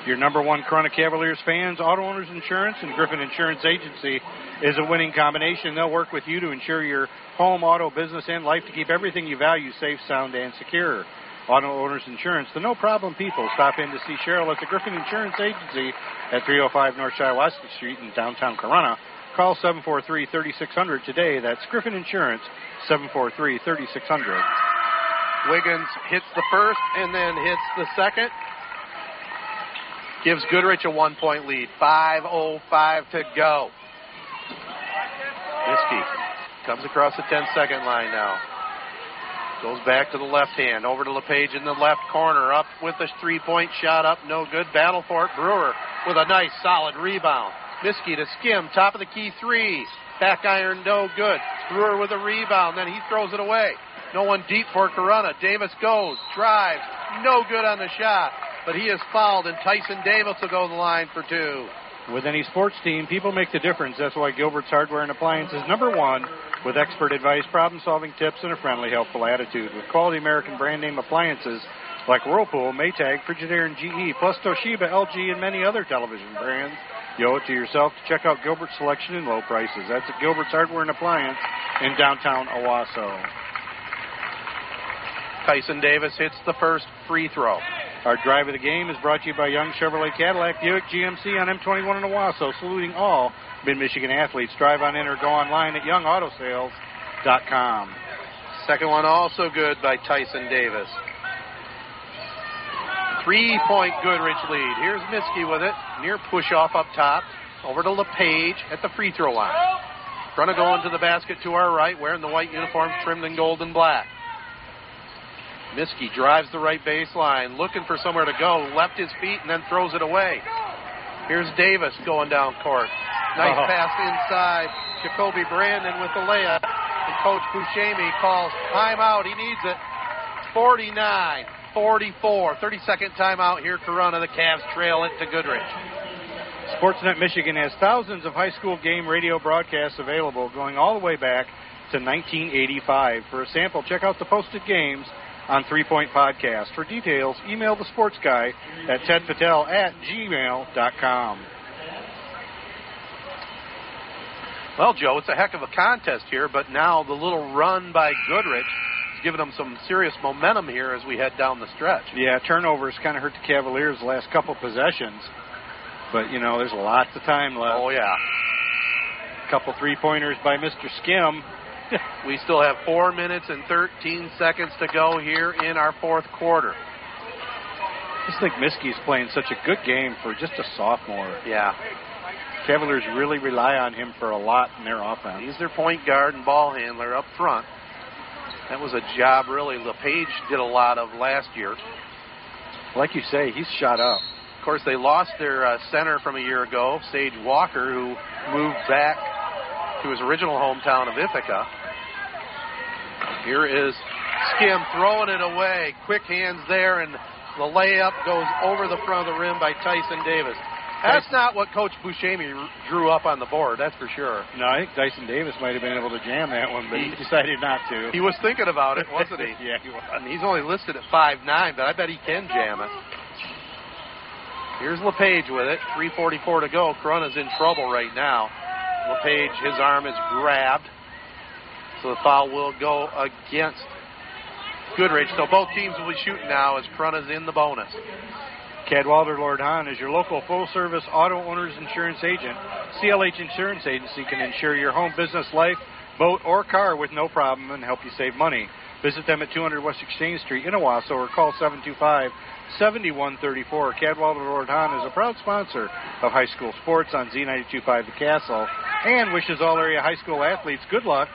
Your number one Corunna Cavaliers fans, Auto Owners Insurance, and Griffin Insurance Agency is a winning combination. They'll work with you to insure your home, auto, business, and life to keep everything you value safe, sound, and secure. Auto Owners Insurance, the no problem people. Stop in to see Cheryl at the Griffin Insurance Agency at 305 North Shiawassee Street in downtown Corunna. Call 743 3600 today. That's Griffin Insurance, 743 3600. Wiggins hits the first and then hits the second. Gives Goodrich a one point lead. 5.05 to go. Miskey comes across the 10 second line now. Goes back to the left hand. Over to LePage in the left corner. Up with a three point shot up. No good. Battle for it. Brewer with a nice solid rebound. Miskey to Skim. Top of the key three. Back iron no good. Brewer with a rebound. Then he throws it away. No one deep for Corunna. Davis goes. Drives. No good on the shot. But he is fouled, and Tyson Davis will go to the line for two. With any sports team, people make the difference. That's why Gilbert's Hardware and Appliances number one with expert advice, problem solving tips, and a friendly, helpful attitude. With quality American brand name appliances like Whirlpool, Maytag, Frigidaire, and GE, plus Toshiba, LG, and many other television brands, you owe it to yourself to check out Gilbert's selection and low prices. That's at Gilbert's Hardware and Appliance in downtown Owosso. Tyson Davis hits the first free throw. Our drive of the game is brought to you by Young Chevrolet Cadillac Buick GMC on M21 in Owosso, saluting all Mid Michigan athletes. Drive on in or go online at youngautosales.com. Second one also good by Tyson Davis. Three point Goodrich lead. Here's Miskey with it. Near push off up top. Over to LePage at the free throw line. Front of going to the basket to our right, wearing the white uniforms trimmed in gold and black. Miskey drives the right baseline, looking for somewhere to go, left his feet, and then throws it away. Here's Davis going down court. Nice Oh. pass inside. Jacoby Brandon with the layup. And Coach Buscemi calls timeout. He needs it. 49 44. 30 second timeout here, Corunna. The Cavs trail it to Goodrich. Sportsnet Michigan has thousands of high school game radio broadcasts available going all the way back to 1985. For a sample, check out the posted games on Three Point Podcast. For details, email the sports guy at tedpatel at gmail.com. Well, Joe, it's a heck of a contest here, but now the little run by Goodrich is giving them some serious momentum here as we head down the stretch. Yeah, turnovers kind of hurt the Cavaliers the last couple possessions. But, you know, there's lots of time left. Oh, yeah. couple three pointers by Mr. Skim. We still have four minutes and 13 seconds to go here in our fourth quarter. I just think Miskey's playing such a good game for just a sophomore. Yeah. Cavaliers really rely on him for a lot in their offense. He's their point guard and ball handler up front. That was a job really LePage did a lot of last year. Like you say, he's shot up. Of course, they lost their uh, center from a year ago, Sage Walker, who moved back to his original hometown of Ithaca. Here is Skim throwing it away. Quick hands there, and the layup goes over the front of the rim by Tyson Davis. That's not what Coach Buscemi drew up on the board, that's for sure. No, I think Tyson Davis might have been able to jam that one, but he, decided not to. He was thinking about it, wasn't he? yeah, he was. And he's only listed at five nine, but I bet he can jam it. Here's LePage with it. 3.44 to go. Corunna's in trouble right now. LePage, his arm is grabbed. So the foul will go against Goodrich. So both teams will be shooting now as Corunna's in the bonus. Cadwalder Lord Hahn is your local full service auto owner's insurance agent. CLH Insurance Agency can insure your home, business, life, boat, or car with no problem and help you save money. Visit them at 200 West Exchange Street in Owosso or call 725 7134. Cadwalder Lord Hahn is a proud sponsor of high school sports on Z925 The Castle and wishes all area high school athletes good luck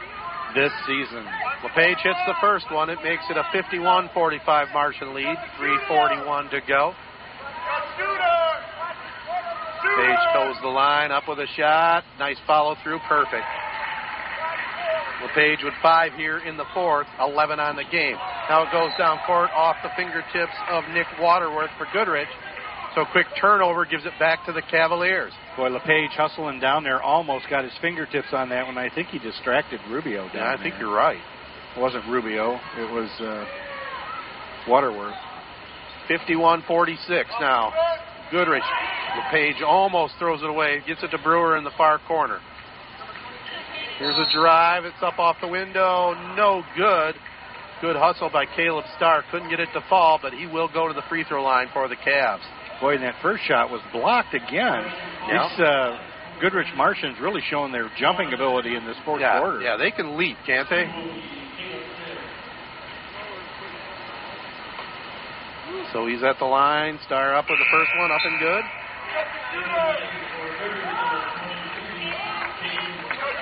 this season. LePage hits the first one. It makes it a 51 45 Martian lead. 3.41 to go. Page toes the line, up with a shot. Nice follow through, perfect. LePage with five here in the fourth, 11 on the game. Now it goes down court off the fingertips of Nick Waterworth for Goodrich. So quick turnover gives it back to the Cavaliers. Boy, LePage hustling down there almost got his fingertips on that one. I think he distracted Rubio down Yeah, I think there. you're right. It wasn't Rubio. It was uh, Waterworth. 51 46 now. Goodrich. LePage almost throws it away. Gets it to Brewer in the far corner. Here's a drive. It's up off the window. No good. Good hustle by Caleb Starr. Couldn't get it to fall, but he will go to the free throw line for the Cavs. Boy, and that first shot was blocked again. Yeah. It's uh, Goodrich Martians really showing their jumping ability in this fourth yeah, quarter. yeah, they can leap, can't they? So he's at the line. Starr up with the first one, up and good.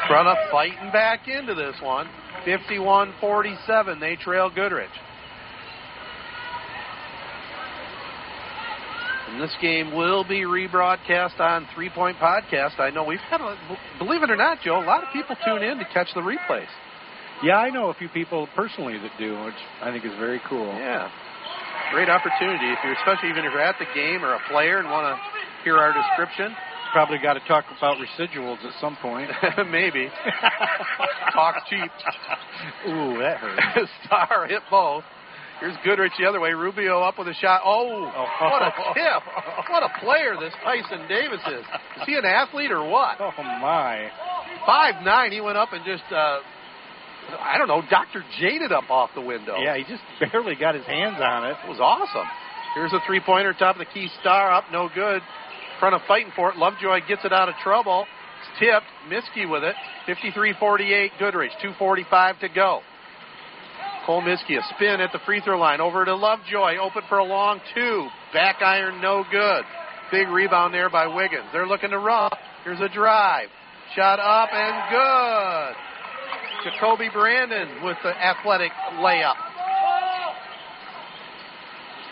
Corunna fighting back into this one. 51 47. They trail Goodrich. And this game will be rebroadcast on Three Point Podcast. I know we've had, a, believe it or not, Joe, a lot of people tune in to catch the replays. Yeah, I know a few people personally that do, which I think is very cool. Yeah. Great opportunity if you're, especially even if you're at the game or a player and want to hear our description. Probably got to talk about residuals at some point. Maybe. Talk cheap. Ooh, that hurt. Starr hit both. Here's Goodrich the other way. Rubio up with a shot. Oh, what a tip. What a player this Tyson Davis is. Is he an athlete or what? Oh, my. Five nine. He went up and just, uh, I don't know, Dr. Jaded up off the window. Yeah, he just barely got his hands on it. It was awesome. Here's a three pointer, top of the key. Starr up, no good. Front of fighting for it. Lovejoy gets it out of trouble. It's tipped. Miskey with it. 53 48 Goodrich. 2.45 to go. Cole Miskey, a spin at the free throw line. Over to Lovejoy. Open for a long two. Back iron, no good. Big rebound there by Wiggins. They're looking to run. Here's a drive. Shot up and good. Jacoby Brandon with the athletic layup.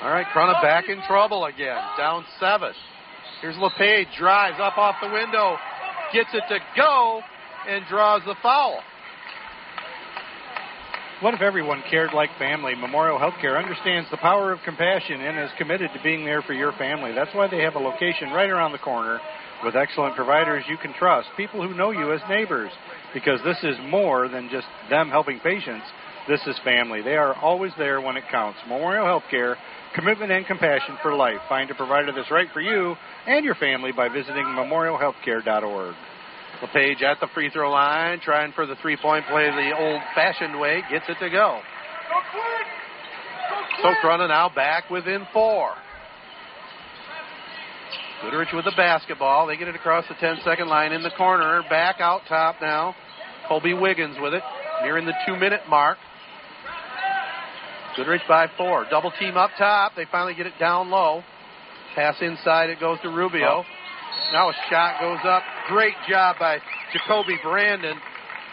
All right, Corunna back in trouble again. Down seven. Here's LePage. Drives up off the window. Gets it to go and draws the foul. What if everyone cared like family? Memorial Healthcare understands the power of compassion and is committed to being there for your family. That's why they have a location right around the corner with excellent providers you can trust, people who know you as neighbors, because this is more than just them helping patients. This is family. They are always there when it counts. Memorial Healthcare, commitment and compassion for life. Find a provider that's right for you and your family by visiting memorialhealthcare.org. LePage at the free throw line, trying for the three point play the old fashioned way, gets it to go. So Corunna now back within four. Goodrich with the basketball. They get it across the 10 second line in the corner. Back out top now. Colby Wiggins with it, nearing the two minute mark. Goodrich by four. Double team up top. They finally get it down low. Pass inside. It goes to Rubio. Oh. Now a shot goes up. Great job by Jacoby Brandon.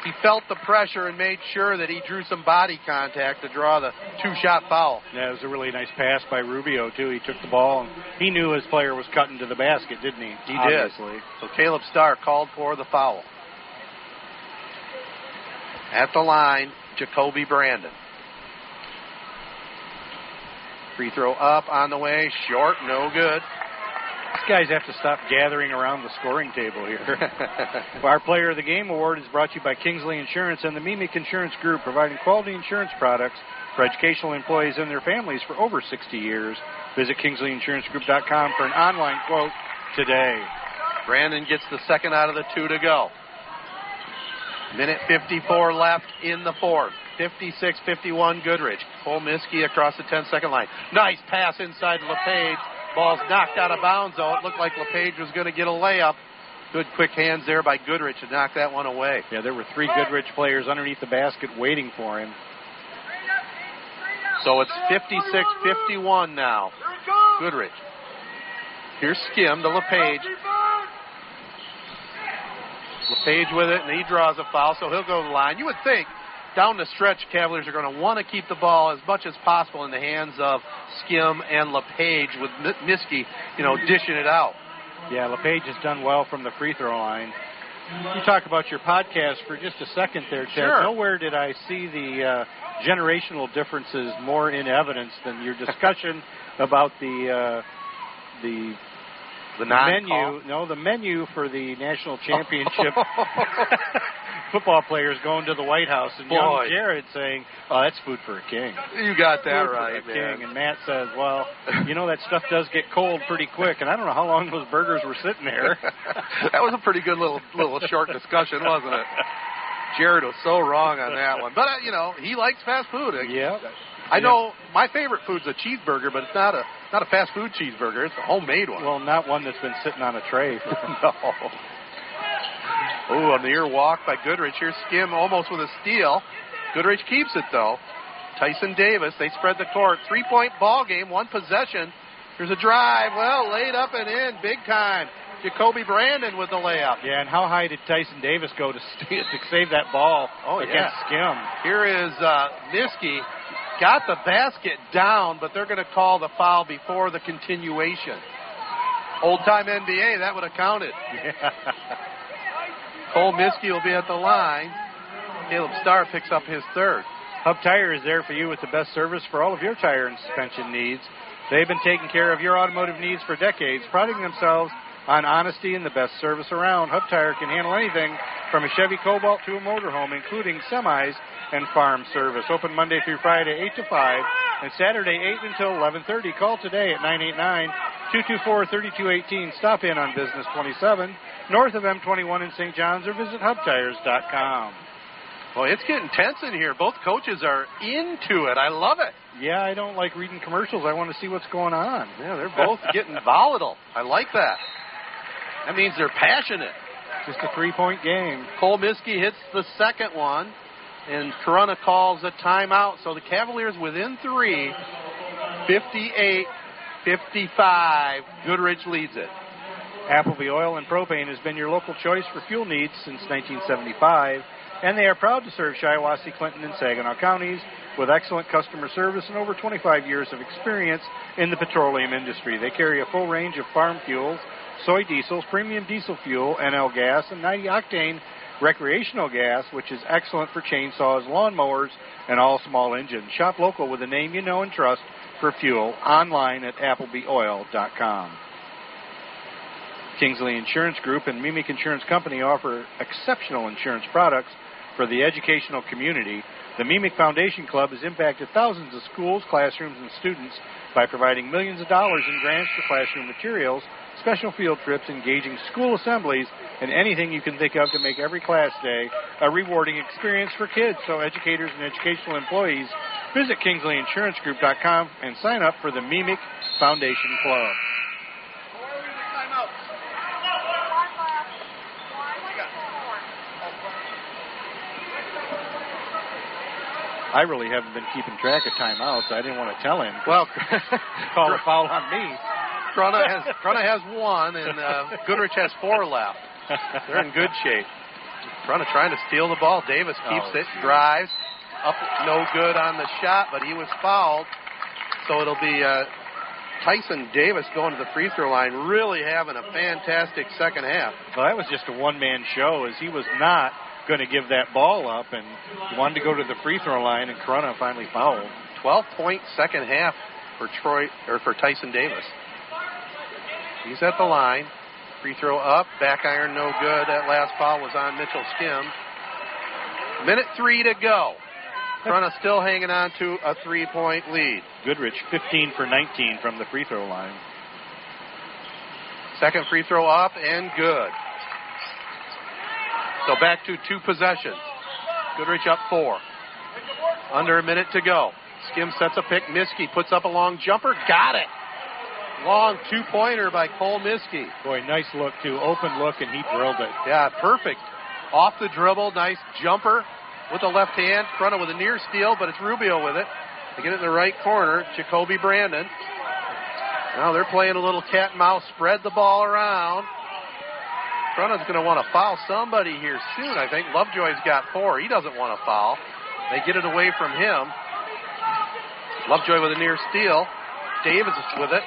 He felt the pressure and made sure that he drew some body contact to draw the two shot foul. Yeah, it was a really nice pass by Rubio too. He took the ball and he knew his player was cutting to the basket, didn't he? He Obviously. did. So Caleb Starr called for the foul. At the line, Jacoby Brandon. Free throw up on the way, short, no good. These guys have to stop gathering around the scoring table here. Our Player of the Game award is brought to you by Kingsley Insurance and the Meemic Insurance Group, providing quality insurance products for educational employees and their families for over 60 years. Visit KingsleyInsuranceGroup.com for an online quote today. Brandon gets the second out of the two to go. Minute 54 left in the fourth. 56 51 Goodrich. Cole Miskey across the 10 second line. Nice pass inside LePage. Ball's knocked out of bounds, though. It looked like LePage was going to get a layup. Good quick hands there by Goodrich to knock that one away. Yeah, there were three Goodrich players underneath the basket waiting for him. So it's 56 51 now. Goodrich. Here's Skim to LePage. LePage with it, and he draws a foul, so he'll go to the line. You would think down the stretch, Cavaliers are going to want to keep the ball as much as possible in the hands of Skim and LePage with Miskey, you know, dishing it out. Yeah, LePage has done well from the free throw line. You talk about your podcast for just a second there, Ted. Sure. Nowhere did I see the uh, generational differences more in evidence than your discussion about the uh, the the menu. No, the menu for the national championship football players going to the White House, and Boy. young Jared saying, "Oh, that's food for a king." You got that Food right, man. king. And Matt says, "Well, you know that stuff does get cold pretty quick, and I don't know how long those burgers were sitting there." that was a pretty good little little short discussion, wasn't it? Jared was so wrong on that one, but uh, you know he likes fast food. Yeah. I know my favorite food's a cheeseburger, but it's not a not a fast food cheeseburger. It's a homemade one. Well, not one that's been sitting on a tray. For no. Ooh, on the ear walk by Goodrich. Here's Skim almost with a steal. Goodrich keeps it though. Tyson Davis. They spread the court. Three point ball game. One possession. Here's a drive. Well, laid up and in, big time. Jacoby Brandon with the layup. Yeah, and how high did Tyson Davis go to, to save that ball Oh, against yeah. Skim? Here is uh, Miskey. Got the basket down, but they're going to call the foul before the continuation. Old time NBA, that would have counted. Cole Miskey will be at the line. Caleb Starr picks up his third. Hub Tire is there for you with the best service for all of your tire and suspension needs. They've been taking care of your automotive needs for decades, priding themselves on honesty and the best service around. Hub Tire can handle anything from a Chevy Cobalt to a motorhome, including semis and farm service. Open Monday through Friday, 8 to 5, and Saturday, 8 until 11.30. Call today at 989-224-3218. Stop in on Business 27, north of M21 in St. John's, or visit hubtires.com. Well, it's getting tense in here. Both coaches are into it. I love it. Yeah, I don't like reading commercials. I want to see what's going on. Yeah, they're both getting volatile. I like that. That means they're passionate. Just a three point game. Cole Miskey hits the second one, and Corunna calls a timeout. So the Cavaliers within three, 58 55. Goodrich leads it. Appleby Oil and Propane has been your local choice for fuel needs since 1975, and they are proud to serve Shiawassee, Clinton, and Saginaw counties with excellent customer service and over 25 years of experience in the petroleum industry. They carry a full range of farm fuels, soy diesels, premium diesel fuel, NL gas, and 90 octane recreational gas, which is excellent for chainsaws, lawnmowers, and all small engines. Shop local with a name you know and trust for fuel online at applebyoil.com. Kingsley Insurance Group and Meemic Insurance Company offer exceptional insurance products for the educational community. The Meemic Foundation Club has impacted thousands of schools, classrooms, and students by providing millions of dollars in grants for classroom materials, special field trips, engaging school assemblies, and anything you can think of to make every class day a rewarding experience for kids. So, educators and educational employees, visit KingsleyInsuranceGroup.com and sign up for the Meemic Foundation Club. I really haven't been keeping track of timeouts. I didn't want to tell him. Well, call a foul on me. Corunna has, Corunna has one, and uh, Goodrich has four left. They're in good shape. Corunna trying to steal the ball. Davis keeps Oh. it, drives. Up, no good on the shot, but he was fouled. So it'll be uh, Tyson Davis going to the free throw line, really having a fantastic second half. Well, that was just a one man show, as he was not going to give that ball up, and wanted to go to the free throw line, and Corunna finally fouled. 12 point second half for Troy or for Tyson Davis. He's at the line. Free throw up, back iron no good. That last foul was on Mitchell Skim. Minute three to go. Corunna still hanging on to a three point lead. Goodrich, 15 for 19 from the free throw line. Second free throw up and good. So back to two possessions. Goodrich up four. Under a minute to go. Skim sets a pick. Miskey puts up a long jumper. Got it. Long two pointer by Cole Miskey. Boy, nice look, too. Open look, and he drilled it. Yeah, perfect. Off the dribble. Nice jumper with the left hand. Corunna with a near steal, but it's Rubio with it. They get it in the right corner. Jacoby Brandon. Now they're playing a little cat and mouse. Spread the ball around. Corunna's going to want to foul somebody here soon, I think. Lovejoy's got four. He doesn't want to foul. They get it away from him. Lovejoy with a near steal. Davis is with it.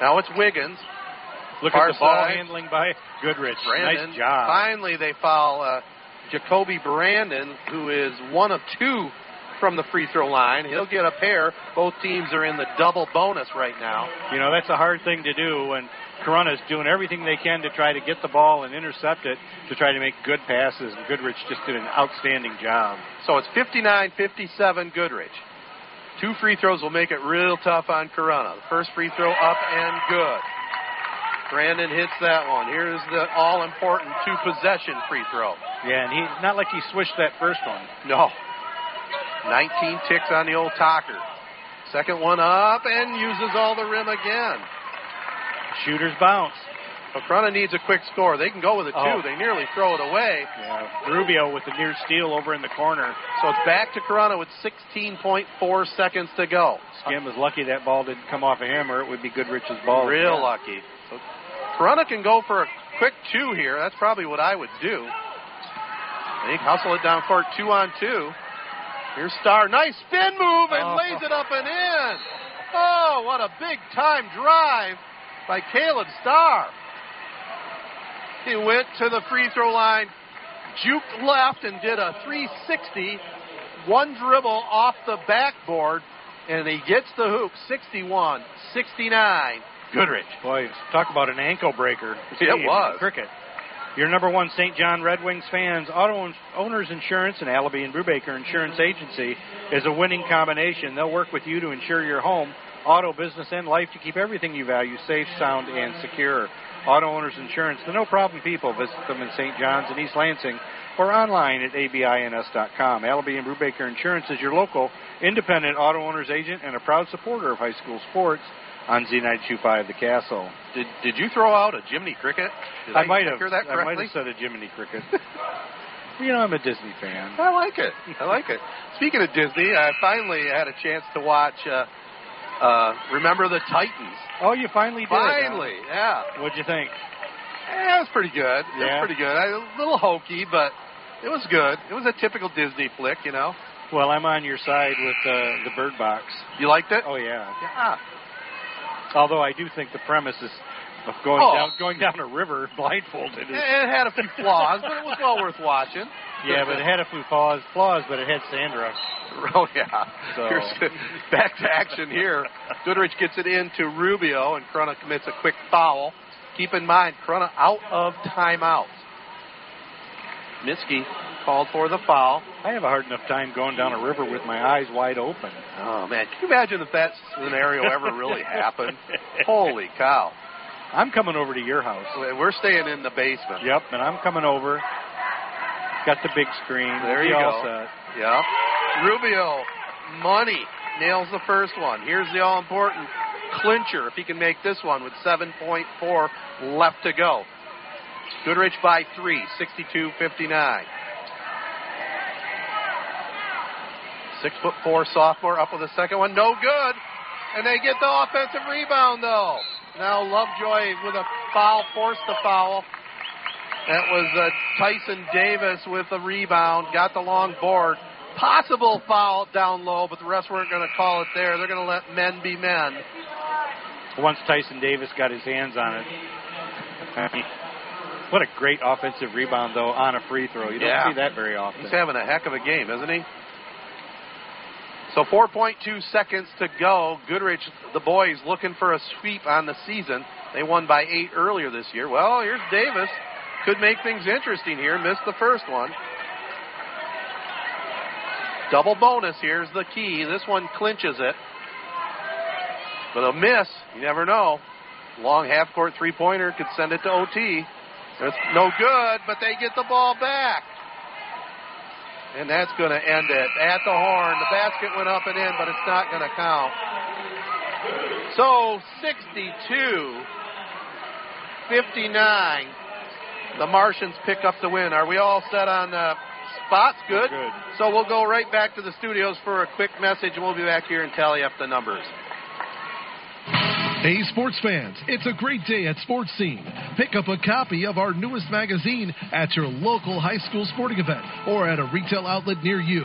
Now it's Wiggins. Look Far at the ball side. handling by Goodrich. Brandon. Nice job. Finally, they foul uh, Jacoby Brandon, who is one of two from the free throw line. He'll get a pair. Both teams are in the double bonus right now. You know, that's a hard thing to do when Corunna's doing everything they can to try to get the ball and intercept it to try to make good passes. And Goodrich just did an outstanding job. So it's 59 57 Goodrich. Two free throws will make it real tough on Corunna. The first free throw up and good. Brandon hits that one. Here's the all important two possession free throw. Yeah, and he not like he swished that first one. No. 19 ticks on the old talker. Second one up and uses all the rim again. Shooter's bounce. So Corunna needs a quick score. They can go with a two. Oh. They nearly throw it away. Yeah, Rubio with the near steal over in the corner. So it's back to Corunna with 16.4 seconds to go. Skim was lucky that ball didn't come off of him, or it would be Goodrich's ball. Real Yeah. lucky. So Corunna can go for a quick two here. That's probably what I would do. They hustle it down court two on two. Here's Starr. Nice spin move and Oh. lays it up and in. Oh, what a big time drive by Caleb Starr. He went to the free throw line, juked left, and did a 360. One dribble off the backboard, and he gets the hoop 61 69. Goodrich. Boy, talk about an ankle breaker. It In was. Cricket. Your number one St. John Red Wings fans, Auto Owners Insurance and Allaby and Brubaker Insurance Agency is a winning combination. They'll work with you to insure your home, auto, business, and life to keep everything you value safe, sound, and secure. Auto Owners Insurance, the no problem people. Visit them in St. John's and East Lansing or online at abins.com. Allaby and Brubaker Insurance is your local independent auto owners agent and a proud supporter of high school sports on Z925 The Castle. Did, did you throw out a Jiminy Cricket? Did I might have. hear that correctly? I might have said a Jiminy Cricket. you know, I'm a Disney fan. I like it. I like it. Speaking of Disney, I finally had a chance to watch uh, uh, Remember the Titans. Oh, you finally did. Finally, yeah. What'd you think? Yeah, it was pretty good. It Yeah? was pretty good. I, a little hokey, but it was good. It was a typical Disney flick, you know. Well, I'm on your side with uh, the Bird Box. You liked it? Oh yeah. Yeah. Although I do think the premise is of going Oh. down going down a river blindfolded. It, Is, it had a few flaws, but it was well worth watching. Yeah, but it had a few flaws, flaws, but it had Sandra. Oh yeah. So- Here's back to action here. Goodrich gets it into Rubio, and Corunna commits a quick foul. Keep in mind, Corunna out of timeout. Miskey called for the foul. I have a hard enough time going down a river with my eyes wide open. Oh man, can you imagine if that scenario ever really happened? Holy cow! I'm coming over to your house. We're staying in the basement. Yep, and I'm coming over. Got the big screen. There you go. set. Yeah. Rubio, money, nails the first one. Here's the all important clincher if he can make this one with 7.4 left to go. Goodrich by three, 62 59. Six foot four sophomore up with the second one. No good. And they get the offensive rebound though. Now Lovejoy with a foul, forced the foul. That was uh, Tyson Davis with the rebound, got the long board. Possible foul down low, but the refs weren't going to call it there. They're going to let men be men. Once Tyson Davis got his hands on it. What a great offensive rebound, though, on a free throw. You don't Yeah. see that very often. He's having a heck of a game, isn't he? So 4.2 seconds to go. Goodrich, the boys looking for a sweep on the season. They won by eight earlier this year. Well, here's Davis. Could make things interesting here. Missed the first one. Double bonus here's the key. This one clinches it. But a miss, you never know. Long half court three pointer could send it to OT. That's no good, but they get the ball back. And that's going to end it at the horn. The basket went up and in, but it's not going to count. So 62 59. The Martians pick up the win. Are we all set on uh, spots? Good? Good. So we'll go right back to the studios for a quick message, and we'll be back here and tally up the numbers. Hey, sports fans, it's a great day at Sports Scene. Pick up a copy of our newest magazine at your local high school sporting event or at a retail outlet near you.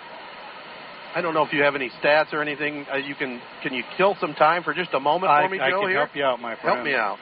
I don't know if you have any stats or anything. Uh, you can can you kill some time for just a moment I, for me, I Joe? can here, help you out, my friend. help me out.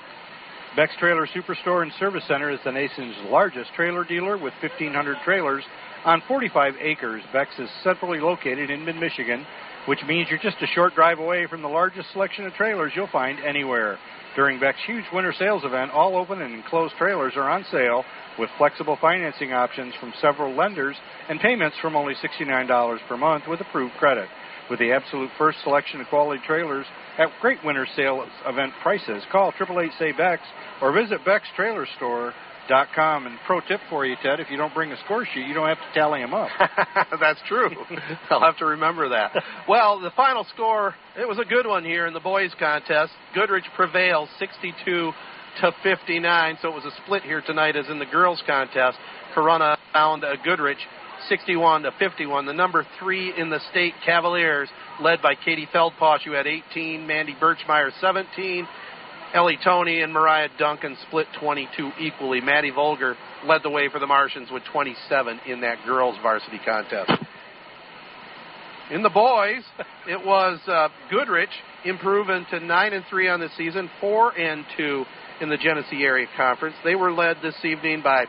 Beck's Trailer Superstore and Service Center is the nation's largest trailer dealer with 1,500 trailers on 45 acres. Beck's is centrally located in mid-Michigan, which means you're just a short drive away from the largest selection of trailers you'll find anywhere. During Beck's huge winter sales event, all open and enclosed trailers are on sale with flexible financing options from several lenders and payments from only $69 per month with approved credit. With the absolute first selection of quality trailers at great winter sale event prices, call 888 say Beck's or visit beckstrailerstore.com. And pro tip for you, Ted, if you don't bring a score sheet, you don't have to tally them up. That's true. I'll have to remember that. Well, the final score, it was a good one here in the boys contest. Goodrich prevails 62 to 59, so it was a split here tonight as in the girls contest. Corunna found uh, Goodrich 61 to 51. The number three in the state Cavaliers, led by Katie Feldposh, who had 18, Mandy Birchmeyer 17, Ellie Tony and Mariah Duncan split 22 equally. Maddie Volger led the way for the Martians with 27 in that girls varsity contest. In the boys, it was uh, Goodrich improving to nine and three on the season, four and two in the Genesee Area Conference. They were led this evening by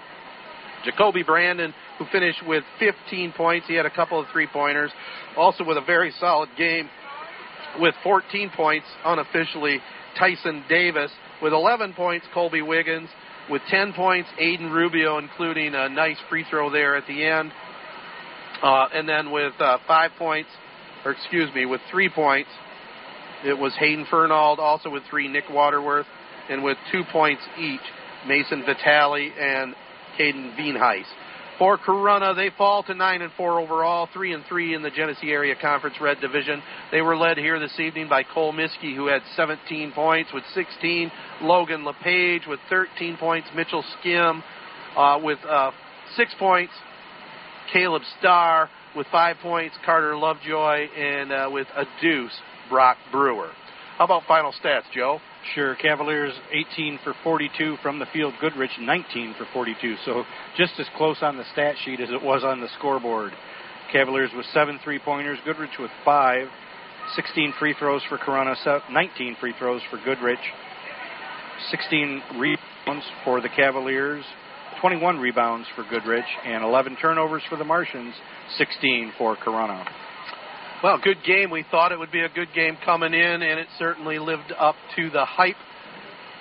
Jacoby Brandon, who finished with 15 points. He had a couple of three pointers, also with a very solid game with 14 points unofficially. Tyson Davis with 11 points. Colby Wiggins with 10 points. Aiden Rubio, including a nice free throw there at the end. Uh, and then with uh, five points, or excuse me, with three points, it was Hayden Fernald, also with three, Nick Waterworth, and with two points each, Mason Vitale and Caden Veenheis. For Corunna, they fall to nine and four overall, three and three in the Genesee Area Conference Red Division. They were led here this evening by Cole Miskey, who had 17 points with 16. Logan LePage with 13 points. Mitchell Skim uh, with uh, six points. Caleb Starr with five points. Carter Lovejoy and uh, with a deuce, Brock Brewer. How about final stats, Joe? Sure. Cavaliers 18 for 42 from the field. Goodrich 19 for 42. So just as close on the stat sheet as it was on the scoreboard. Cavaliers with seven three pointers. Goodrich with five. 16 free throws for Corunna. 19 free throws for Goodrich. 16 rebounds for the Cavaliers. 21 rebounds for Goodrich. And 11 turnovers for the Martians. 16 for Corunna. Well, good game. We thought it would be a good game coming in, and it certainly lived up to the hype.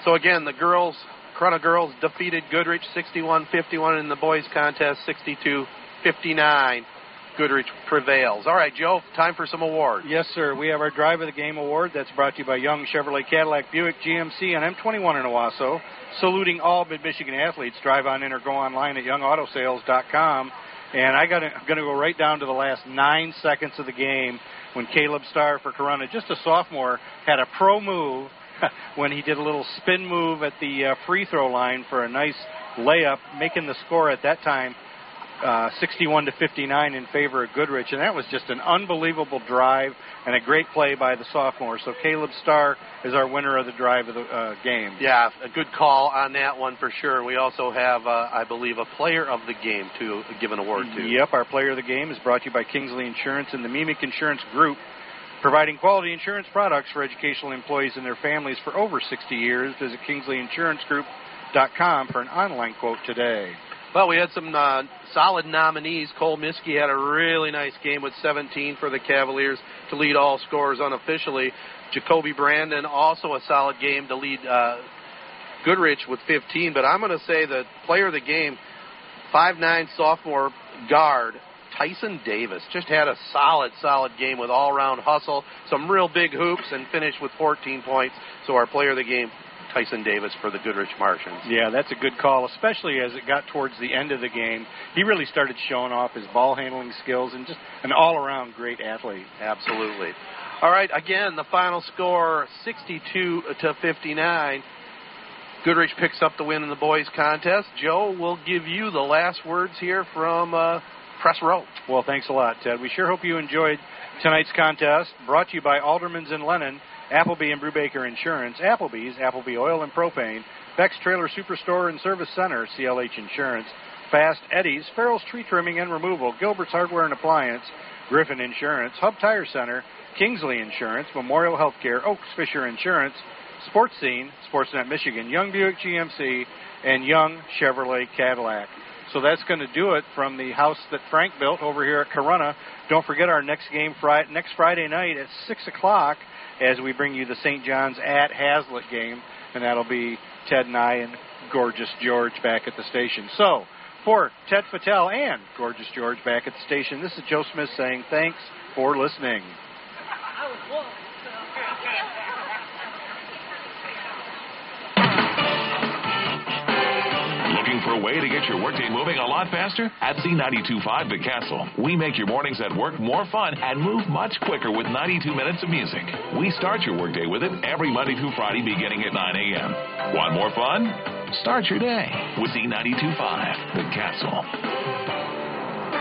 So again, the girls, Corunna girls defeated Goodrich 61-51 in the boys contest 62-59. Goodrich prevails. All right, Joe, time for some awards. Yes, sir. We have our Drive of the Game award that's brought to you by Young Chevrolet Cadillac Buick GMC and M21 in Owosso. Saluting all mid Michigan athletes. Drive on in or go online at youngautosales.com. And I got I'm going to go right down to the last nine seconds of the game when Caleb Starr for Corunna, just a sophomore, had a pro move when he did a little spin move at the uh, free throw line for a nice layup, making the score at that time uh, 61 to 59 in favor of Goodrich, and that was just an unbelievable drive and a great play by the sophomore. So Caleb Starr is our winner of the drive of the uh, game. Yeah, a good call on that one for sure. We also have, uh, I believe, a player of the game to give an award to. Yep, our player of the game is brought to you by Kingsley Insurance and the Meemic Insurance Group, providing quality insurance products for educational employees and their families for over 60 years. Visit KingsleyInsuranceGroup.com for an online quote today. Well, we had some uh, solid nominees. Cole Miskey had a really nice game with 17 for the Cavaliers to lead all scorers unofficially. Jacoby Brandon also a solid game to lead uh, Goodrich with 15. But I'm going to say the player of the game, 5'9 sophomore guard Tyson Davis, just had a solid, solid game with all-around hustle, some real big hoops, and finished with 14 points. So our player of the game, Tyson Davis for the Goodrich Martians. Yeah, that's a good call, especially as it got towards the end of the game. He really started showing off his ball handling skills and just an all around great athlete. Absolutely. All right, again, the final score 62 to 59. Goodrich picks up the win in the boys' contest. Joe, we'll give you the last words here from uh, Press Row. Well, thanks a lot, Ted. We sure hope you enjoyed tonight's contest, brought to you by Alderman's and Lennon. Appleby and Brubaker Insurance, Applebee's, Appleby Oil and Propane, Beck's Trailer Superstore and Service Center, CLH Insurance, Fast Eddie's, Farrell's Tree Trimming and Removal, Gilbert's Hardware and Appliance, Griffin Insurance, Hub Tire Center, Kingsley Insurance, Memorial Healthcare, Oaks Fisher Insurance, Sports Scene, Sportsnet Michigan, Young Buick GMC, and Young Chevrolet Cadillac. So that's going to do it from the house that Frank built over here at Corunna. Don't forget our next game next Friday night at 6 o'clock as we bring you the St. John's at Haslett game, and that'll be Ted and I and Gorgeous George back at the station. So, for Ted Fattel and Gorgeous George back at the station, this is Joe Smith saying thanks for listening. Looking for a way to get your workday moving a lot faster? At Z92.5 The Castle, we make your mornings at work more fun and move much quicker with 92 minutes of music. We start your workday with it every Monday through Friday beginning at 9 a.m. Want more fun? Start your day with Z92.5 The Castle.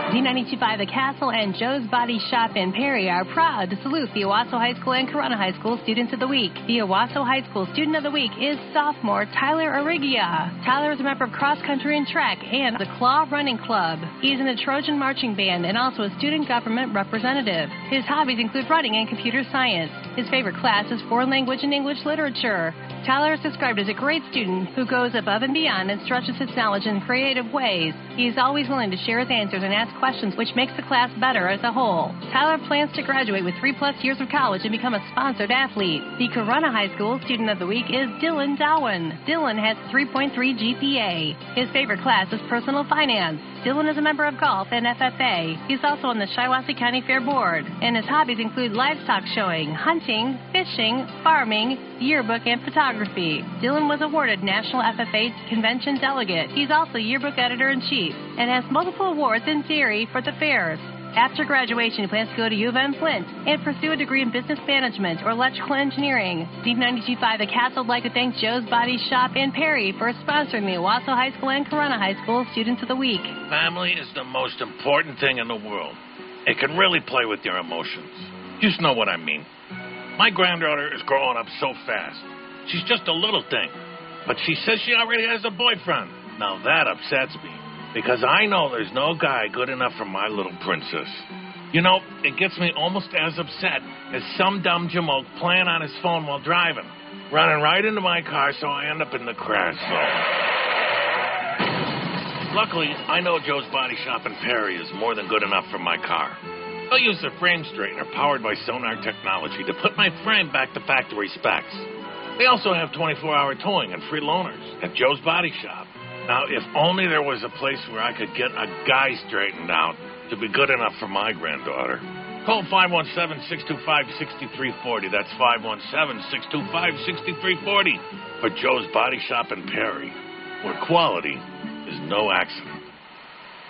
Z925 The Castle and Joe's Body Shop in Perry are proud to salute the Owosso High School and Corunna High School Students of the Week. The Owosso High School Student of the Week is sophomore Tyler Arigia. Tyler is a member of cross country and track and the Claw Running Club. He is in the Trojan Marching Band and also a student government representative. His hobbies include running and computer science. His favorite class is foreign language and English literature. Tyler is described as a great student who goes above and beyond and stretches his knowledge in creative ways. He is always willing to share his answers and ask questions, which makes the class better as a whole. Tyler plans to graduate with three plus years of college and become a sponsored athlete. The Corunna High School Student of the Week is Dylan Dowen. Dylan has 3.3 GPA. His favorite class is personal finance. Dylan is a member of golf and FFA. He's also on the Shiawassee County Fair Board, and his hobbies include livestock showing, hunting, fishing, farming, yearbook, and photography. Dylan was awarded National FFA Convention Delegate. He's also yearbook editor in chief and has multiple awards in theory for the fairs. After graduation, he plans to go to U of M Flint and pursue a degree in business management or electrical engineering. Z925 The Castle would like to thank Joe's Body Shop in Perry for sponsoring the Owosso High School and Corunna High School Students of the Week. Family is the most important thing in the world. It can really play with your emotions. You just know what I mean. My granddaughter is growing up so fast. She's just a little thing. But she says she already has a boyfriend. Now that upsets me because I know there's no guy good enough for my little princess. You know, it gets me almost as upset as some dumb jamoke playing on his phone while driving, running right into my car so I end up in the crash zone. Luckily, I know Joe's Body Shop in Perry is more than good enough for my car. I'll use a frame straightener powered by sonar technology to put my frame back to factory specs. They also have 24 hour towing and free loaners at Joe's Body Shop. Now, if only there was a place where I could get a guy straightened out to be good enough for my granddaughter. Call 517-625-6340. That's 517-625-6340 for Joe's Body Shop in Perry, where quality is no accident.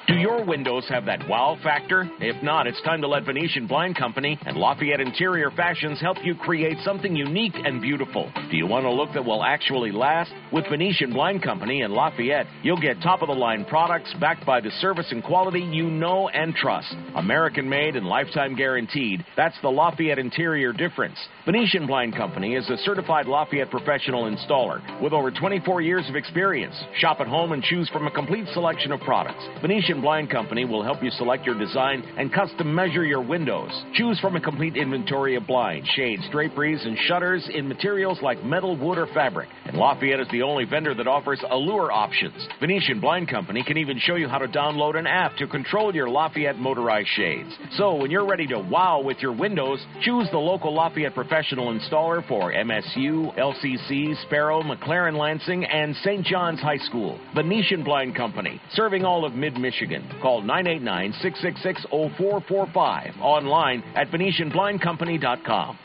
Do your windows have that wow factor? If not, it's time to let Venetian Blind Company and Lafayette Interior Fashions help you create something unique and beautiful. Do you want a look that will actually last? With Venetian Blind Company and Lafayette, you'll get top of the line products backed by the service and quality you know and trust. American made and lifetime guaranteed. That's the Lafayette Interior difference. Venetian Blind Company is a certified Lafayette professional installer with over 24 years of experience. Shop at home and choose from a complete selection of products. Venetian Blind Company will help you select your design and custom measure your windows. Choose from a complete inventory of blinds, shades, draperies, and shutters in materials like metal, wood, or fabric. And Lafayette is the only vendor that offers allure options. Venetian Blind Company can even show you how to download an app to control your Lafayette motorized shades. So when you're ready to wow with your windows, choose the local Lafayette professional installer for MSU, LCC, Sparrow, McLaren Lansing, and St. John's High School. Venetian Blind Company, serving all of mid Michigan. Call 989 666 0445. Online at VenetianBlindCompany.com.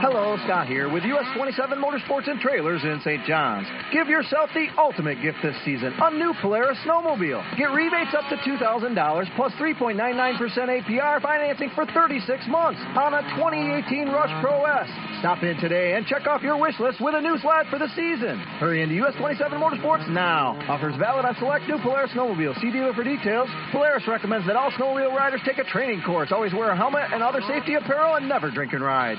Hello, Scott here with US 27 Motorsports and Trailers in St. John's. Give yourself the ultimate gift this season a new Polaris snowmobile. Get rebates up to $2,000 plus 3.99% APR financing for 36 months on a 2018 Rush Pro S. Stop in today and check off your wish list with a new sled for the season. Hurry into US 27 Motorsports now. Offers valid on select new Polaris snowmobiles. See dealer for details. Polaris recommends that all snowmobile riders take a training course. Always wear a helmet and other safety apparel and never drink and ride.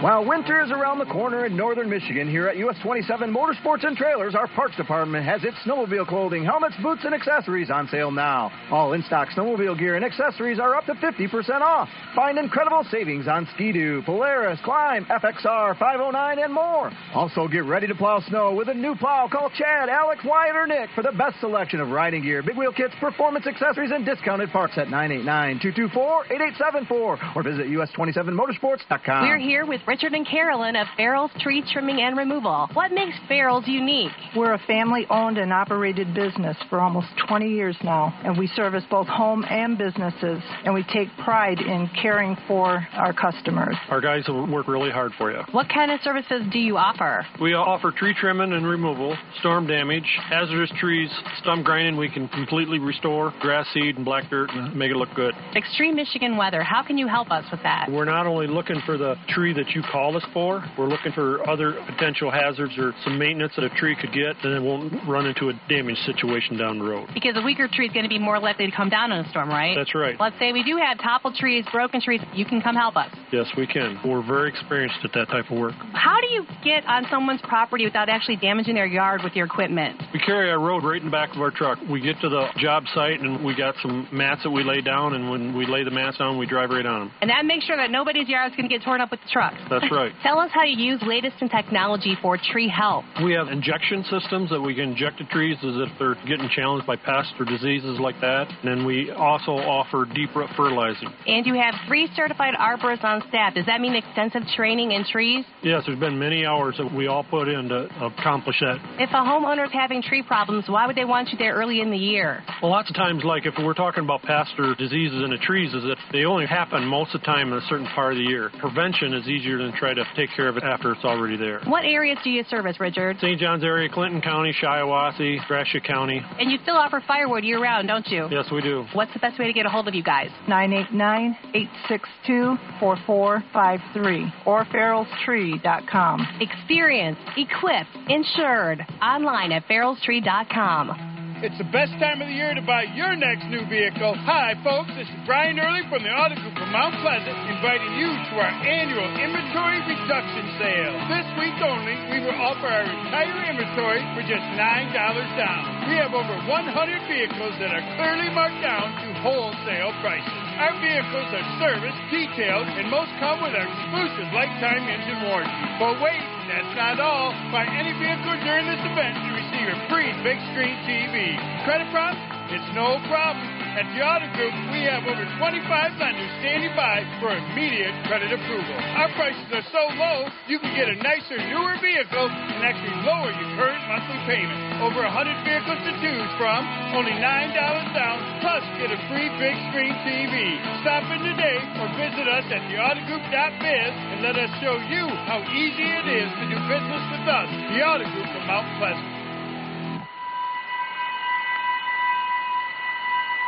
While winter is around the corner in northern Michigan, here at US 27 Motorsports and Trailers, our parts department has its snowmobile clothing, helmets, boots, and accessories on sale now. All in stock snowmobile gear and accessories are up to 50% off. Find incredible savings on Ski-Doo, Polaris, Klim, FXR, 509, and more. Also, get ready to plow snow with a new plow. Call Chad, Alex, Wyatt, or Nick for the best selection of riding gear, big wheel kits, performance accessories, and discounted parts at 989 224 8874 or visit US27motorsports.com. We're here with Richard and Carolyn of Farrell's Tree Trimming and Removal. What makes Farrell's unique? We're a family owned and operated business for almost 20 years now, and we service both home and businesses, and we take pride in caring for our customers. Our guys will work really hard for you. What kind of services do you offer? We offer tree trimming and removal, storm damage, hazardous trees, stump grinding. We can completely restore grass seed and black dirt and make it look good. Extreme Michigan weather. How can you help us with that? We're not only looking for the tree that you call us for, we're looking for other potential hazards or some maintenance that a tree could get, and it won't run into a damage situation down the road. Because a weaker tree is going to be more likely to come down in a storm, right? That's right. Let's say we do have toppled trees, broken trees. You can come help us. Yes, we can. We're very experienced at that type of work. How do you get on someone's property without actually damaging their yard with your equipment? We carry our road right in the back of our truck. We get to the job site and we got some mats that we lay down, and when we lay the mats down, we drive right on them. And that makes sure that nobody's yard is going to get torn up with the trucks. That's right. Tell us how you use latest in technology for tree health. We have injection systems that we can inject the trees as if they're getting challenged by pests or diseases like that. And then we also offer deep root fertilizing. And you have three certified arborists on staff. Does that mean extensive training in trees? Yes, there's been many hours that we all put in to accomplish that. If a homeowner is having tree problems, why would they want you there early in the year? Well, lots of times, like if we're talking about pests or diseases in the trees, is that they only happen most of the time in a certain part of the year. Prevention is easier than try to take care of it after it's already there. What areas do you service, Richard? St. John's area, Clinton County, Shiawassee, Gratiot County. And you still offer firewood year round, don't you? Yes, we do. What's the best way to get a hold of you guys? 989 862 4453 or farrellstree.com. Experienced, equipped, insured. Online at farrellstree.com. It's the best time of the year to buy your next new vehicle. Hi, folks. This is Brian Early from the Auto Group of Mount Pleasant, inviting you to our annual inventory reduction sale. This week only, we will offer our entire inventory for just $9 down. We have over 100 vehicles that are clearly marked down to wholesale prices. Our vehicles are serviced, detailed, and most come with our exclusive lifetime engine warranty. But wait, that's not all. Buy any vehicle during this event and receive a free big screen TV. Credit problem? It's no problem. At the Auto Group, we have over 25 lenders standing by for immediate credit approval. Our prices are so low, you can get a nicer, newer vehicle and actually lower your current monthly payment. Over 100 vehicles to choose from, only $9 down, plus get a free big screen TV. Stop in today or visit us at theautogroup.biz and let us show you how easy it is to do business with us, the Auto Group of Mount Pleasant.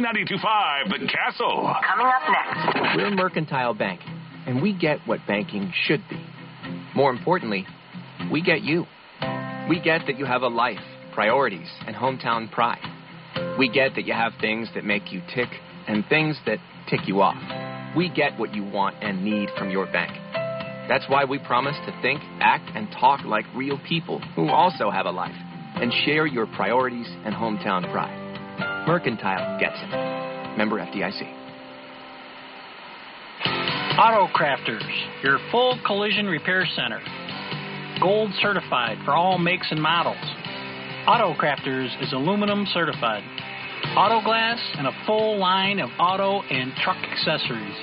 925 The Castle. Coming up next. We're Mercantile Bank, and we get what banking should be. More importantly, we get you. We get that you have a life, priorities, and hometown pride. We get that you have things that make you tick and things that tick you off. We get what you want and need from your bank. That's why we promise to think, act, and talk like real people who also have a life and share your priorities and hometown pride. Mercantile gets it. Member FDIC. Auto Crafters, your full collision repair center. Gold certified for all makes and models. Auto Crafters is aluminum certified. Auto glass and a full line of auto and truck accessories.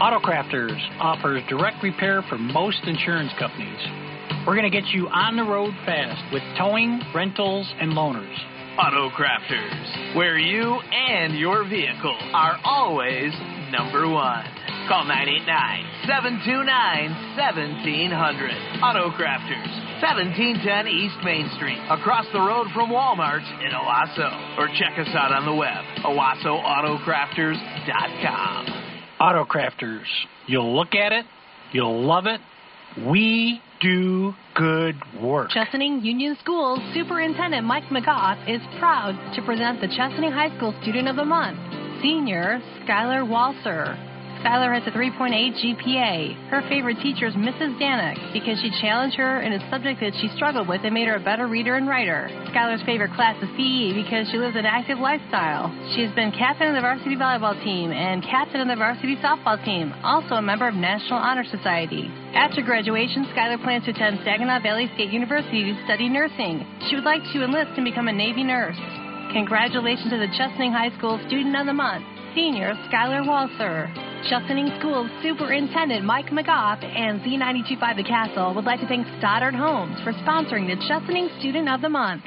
Auto Crafters offers direct repair for most insurance companies. We're going to get you on the road fast with towing, rentals, and loaners. Auto Crafters, where you and your vehicle are always number one. Call 989-729-1700. Auto Crafters, 1710 East Main Street, across the road from Walmart in Owosso. Or check us out on the web, owassooautocrafters.com. Auto Crafters, you'll look at it, you'll love it. We do good work. Chesaning Union Schools Superintendent Mike McGough is proud to present the Chesaning High School Student of the Month, Senior Skylar Walser. Skylar has a 3.8 GPA. Her favorite teacher is Mrs. Danik because she challenged her in a subject that she struggled with and made her a better reader and writer. Skylar's favorite class is PE because she lives an active lifestyle. She has been captain of the varsity volleyball team and captain of the varsity softball team, also a member of National Honor Society. After graduation, Skylar plans to attend Saginaw Valley State University to study nursing. She would like to enlist and become a Navy nurse. Congratulations to the Chesaning High School Student of the Month, Senior Skylar Walser. Chesaning Schools Superintendent Mike McGough and Z925 The Castle would like to thank Stoddard Homes for sponsoring the Chesaning Student of the Month.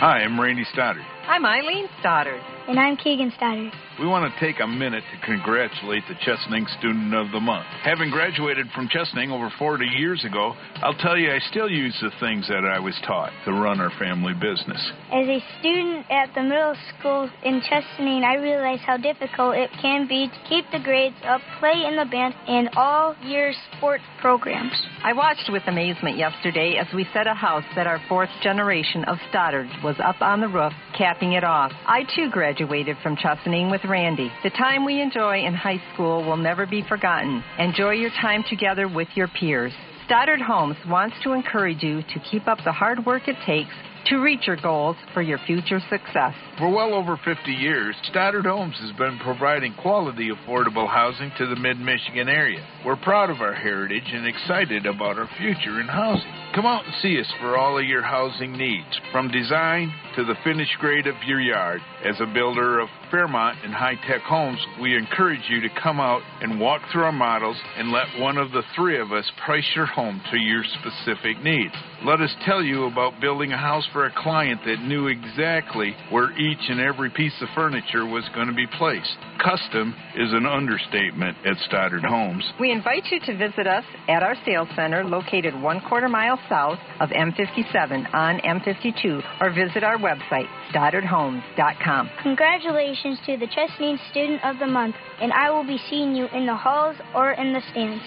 Hi, I'm Randy Stoddard. I'm Eileen Stoddard. And I'm Keegan Stoddard. We want to take a minute to congratulate the Chesaning Student of the Month. Having graduated from Chesaning over 40 years ago, I'll tell you I still use the things that I was taught to run our family business. As a student at the middle school in Chesaning, I realized how difficult it can be to keep the grades up, play in the band, and all year sports programs. I watched with amazement yesterday as we set a house that our fourth generation of Stoddard was up on the roof, capping it off. I too graduated from Chesaning with Randy. The time we enjoy in high school will never be forgotten. Enjoy your time together with your peers. Stoddard Homes wants to encourage you to keep up the hard work it takes to reach your goals for your future success. For well over 50 years, Stoddard Homes has been providing quality, affordable housing to the mid Michigan area. We're proud of our heritage and excited about our future in housing. Come out and see us for all of your housing needs, from design to the finished grade of your yard. As a builder of Fairmont and high tech homes, we encourage you to come out and walk through our models and let one of the three of us price your home to your specific needs. Let us tell you about building a house for a client that knew exactly where each and every piece of furniture was going to be placed. Custom is an understatement at Stoddard Homes. We invite you to visit us at our sales center located one quarter mile south of M57 on M52 or visit our website, StoddardHomes.com. Congratulations to the Chesaning Student of the Month, and I will be seeing you in the halls or in the stands.